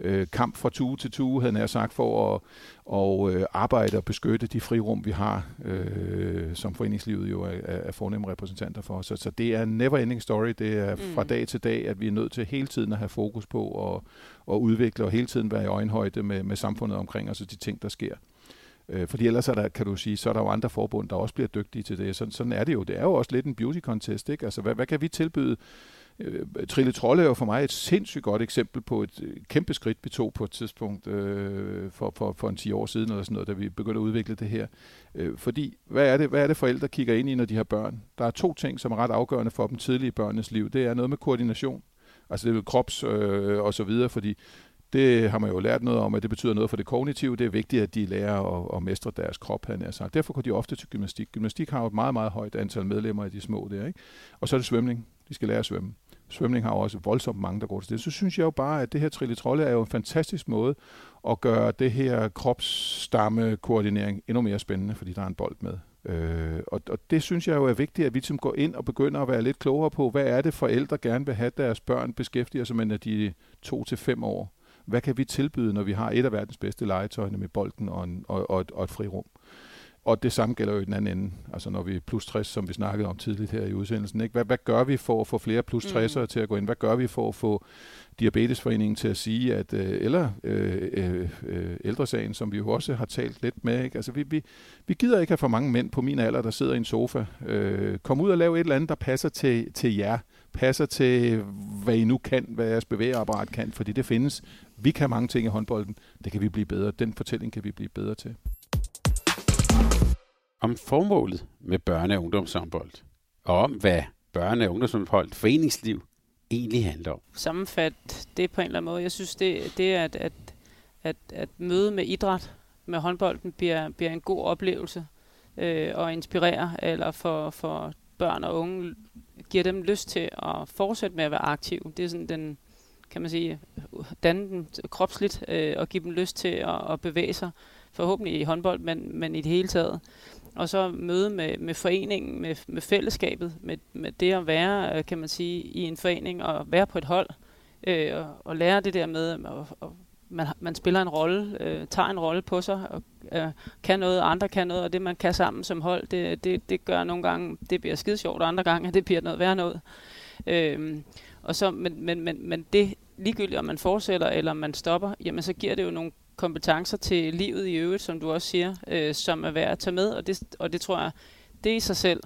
øh, kamp fra tue til tue, havde jeg sagt, for at og, øh, arbejde og beskytte de frirum, vi har, øh, som foreningslivet jo er, er fornemme repræsentanter for. Så, så det er en never-ending story. Det er fra mm. dag til dag, at vi er nødt til hele tiden at have fokus på at, at udvikle og hele tiden være i øjenhøjde med, med samfundet omkring os og de ting, der sker. Øh, fordi ellers er der, kan du sige, så er der jo andre forbund, der også bliver dygtige til det. Sådan, sådan er det jo. Det er jo også lidt en beauty contest. Ikke? Altså, hvad, hvad kan vi tilbyde Øh, Trille Trolle er jo for mig et sindssygt godt eksempel på et øh, kæmpe skridt, vi tog på et tidspunkt øh, for, for, for en 10 år siden, eller sådan noget, da vi begyndte at udvikle det her. Øh, fordi, hvad er, det, hvad er det forældre kigger ind i, når de har børn? Der er to ting, som er ret afgørende for dem tidligt i børnenes liv. Det er noget med koordination, altså det er krops øh, og så videre, fordi det har man jo lært noget om, at det betyder noget for det kognitive. Det er vigtigt, at de lærer at, at mestre deres krop, han er sagt. Derfor går de ofte til gymnastik. Gymnastik har jo et meget, meget højt antal medlemmer af de små der. Ikke? Og så er det svømning. De skal lære at svømme. Svømning har også voldsomt mange, der går til det. Så synes jeg jo bare, at det her trilletrolle er jo en fantastisk måde at gøre det her kropsstamme-koordinering endnu mere spændende, fordi der er en bold med. Øh, og, og det synes jeg jo er vigtigt, at vi som går ind og begynder at være lidt klogere på, hvad er det forældre gerne vil have deres børn beskæftiger sig med, når de er to til fem år. Hvad kan vi tilbyde, når vi har et af verdens bedste legetøj med bolden og, en, og, og, et, og et frirum? Og det samme gælder jo i den anden ende. Altså når vi er plus 60, som vi snakkede om tidligt her i udsendelsen. Ikke? Hvad, hvad gør vi for at få flere plus 60'ere mm. til at gå ind? Hvad gør vi for at få Diabetesforeningen til at sige, at øh, eller øh, øh, øh, ældresagen, som vi jo også har talt lidt med, ikke? Altså, vi, vi, vi gider ikke have for mange mænd på min alder, der sidder i en sofa. Øh, kom ud og lav et eller andet, der passer til, til jer. Passer til, hvad I nu kan, hvad jeres bevægeapparat kan, fordi det findes. Vi kan mange ting i håndbolden. Det kan vi blive bedre. Den fortælling kan vi blive bedre til
om formålet med børne- og ungdomshåndbold, og om hvad børne- og ungdomshåndbold foreningsliv egentlig handler om.
Sammenfat det på en eller anden måde. Jeg synes, det, det er, at, at, at, at møde med idræt, med håndbolden, bliver, bliver en god oplevelse øh, og inspirere, eller for, for børn og unge, giver dem lyst til at fortsætte med at være aktive. Det er sådan den, kan man sige, danne dem kropsligt øh, og give dem lyst til at, at bevæge sig forhåbentlig i håndbold, men, men i det hele taget. Og så møde med, med foreningen, med, med fællesskabet, med, med det at være, øh, kan man sige, i en forening og være på et hold, øh, og, og lære det der med, at og man, man spiller en rolle, øh, tager en rolle på sig, og øh, kan noget, andre kan noget, og det man kan sammen som hold, det, det, det gør nogle gange, det bliver skide sjovt, og andre gange, [LAUGHS] det bliver noget værre noget. Øh, og så, men, men, men, men det, ligegyldigt om man fortsætter eller man stopper, jamen så giver det jo nogle kompetencer til livet i øvrigt, som du også siger, øh, som er værd at tage med, og det, og det tror jeg, det i sig selv,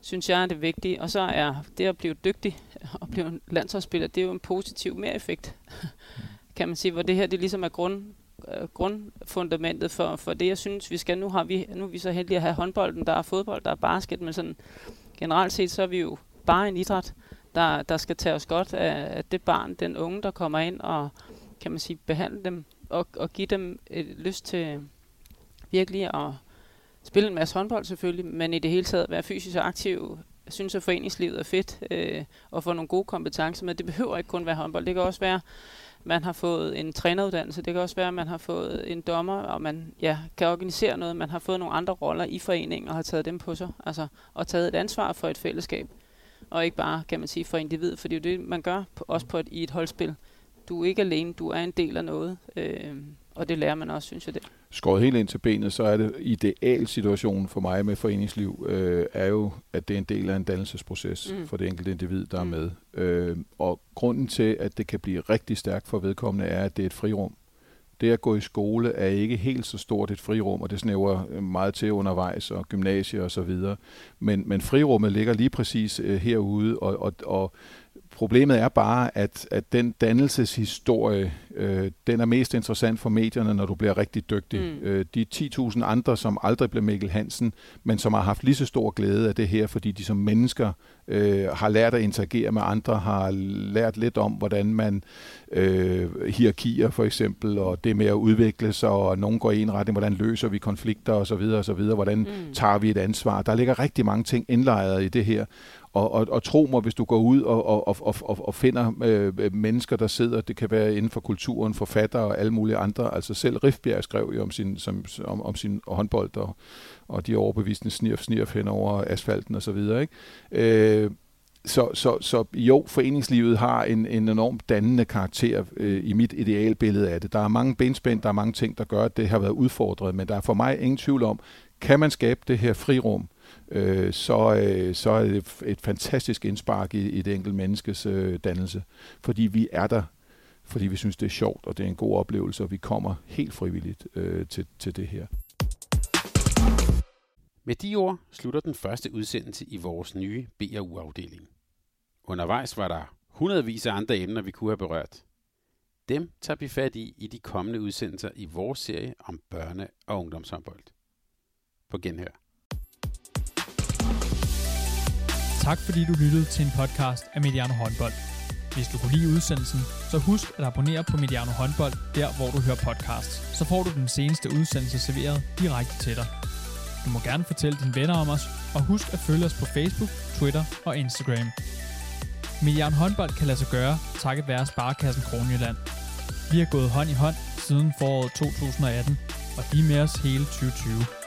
synes jeg er det vigtige. Og så er det at blive dygtig [LAUGHS] og blive en landsholdsspiller, det er jo en positiv mereffekt, [LAUGHS] kan man sige, hvor det her det ligesom er grund, øh, grundfundamentet for, for det, jeg synes, vi skal. Nu, har vi, nu er vi så heldige at have håndbolden, der er fodbold, der er basket, men sådan generelt set, så er vi jo bare en idræt, der, der skal tage os godt af, af det barn, den unge, der kommer ind og kan man sige, behandle dem og, og give dem et lyst til virkelig at spille en masse håndbold selvfølgelig, men i det hele taget være fysisk aktiv. Jeg synes, at foreningslivet er fedt øh, og få nogle gode kompetencer, men det behøver ikke kun være håndbold. Det kan også være, man har fået en træneruddannelse, det kan også være, at man har fået en dommer, og man ja, kan organisere noget, man har fået nogle andre roller i foreningen og har taget dem på sig, altså, og taget et ansvar for et fællesskab, og ikke bare, kan man sige, for individ, for det er jo det, man gør, på, også på et, i et holdspil. Du er ikke alene, du er en del af noget, øh, og det lærer man også, synes jeg det.
Skåret helt ind til benet, så er det ideal situation for mig med foreningsliv, øh, er jo, at det er en del af en dannelsesproces mm. for det enkelte individ, der mm. er med. Øh, og grunden til, at det kan blive rigtig stærkt for vedkommende, er, at det er et frirum. Det at gå i skole er ikke helt så stort et frirum, og det snæver meget til undervejs, og gymnasie og så videre. Men, men frirummet ligger lige præcis øh, herude, og, og, og Problemet er bare, at, at den dannelseshistorie, øh, den er mest interessant for medierne, når du bliver rigtig dygtig. Mm. Øh, de 10.000 andre, som aldrig blev Mikkel Hansen, men som har haft lige så stor glæde af det her, fordi de som mennesker øh, har lært at interagere med andre, har lært lidt om, hvordan man øh, hierarkier for eksempel, og det med at udvikle sig, og nogen går i en retning, hvordan løser vi konflikter osv., osv., hvordan mm. tager vi et ansvar. Der ligger rigtig mange ting indlejret i det her, og, og, og tro mig, hvis du går ud og, og, og, og, og finder øh, mennesker, der sidder, det kan være inden for kulturen, forfattere og alle mulige andre. Altså selv Rifbjerg skrev jo om sin, som, om, om sin håndbold og, og de overbevisende snirf, snirf hen over asfalten osv. Ikke? Øh, så, så, så jo, foreningslivet har en, en enormt dannende karakter øh, i mit idealbillede af det. Der er mange benspænd, der er mange ting, der gør, at det har været udfordret, men der er for mig ingen tvivl om, kan man skabe det her frirum, øh, så, øh, så er det et fantastisk indspark i, i det enkelte menneskes øh, dannelse. Fordi vi er der, fordi vi synes, det er sjovt, og det er en god oplevelse, og vi kommer helt frivilligt øh, til, til det her.
Med de ord slutter den første udsendelse i vores nye B&U-afdeling. Undervejs var der hundredvis af andre emner, vi kunne have berørt. Dem tager vi fat i i de kommende udsendelser i vores serie om børne- og ungdomshåndbold. På genhør.
Tak fordi du lyttede til en podcast af Mediano Håndbold. Hvis du kunne lide udsendelsen, så husk at abonnere på Mediano Håndbold, der hvor du hører podcasts. Så får du den seneste udsendelse serveret direkte til dig. Du må gerne fortælle dine venner om os, og husk at følge os på Facebook, Twitter og Instagram. Mediano Håndbold kan lade sig gøre, takket være Sparkassen Kronjylland. Vi har gået hånd i hånd siden foråret 2018, og de er med os hele 2020.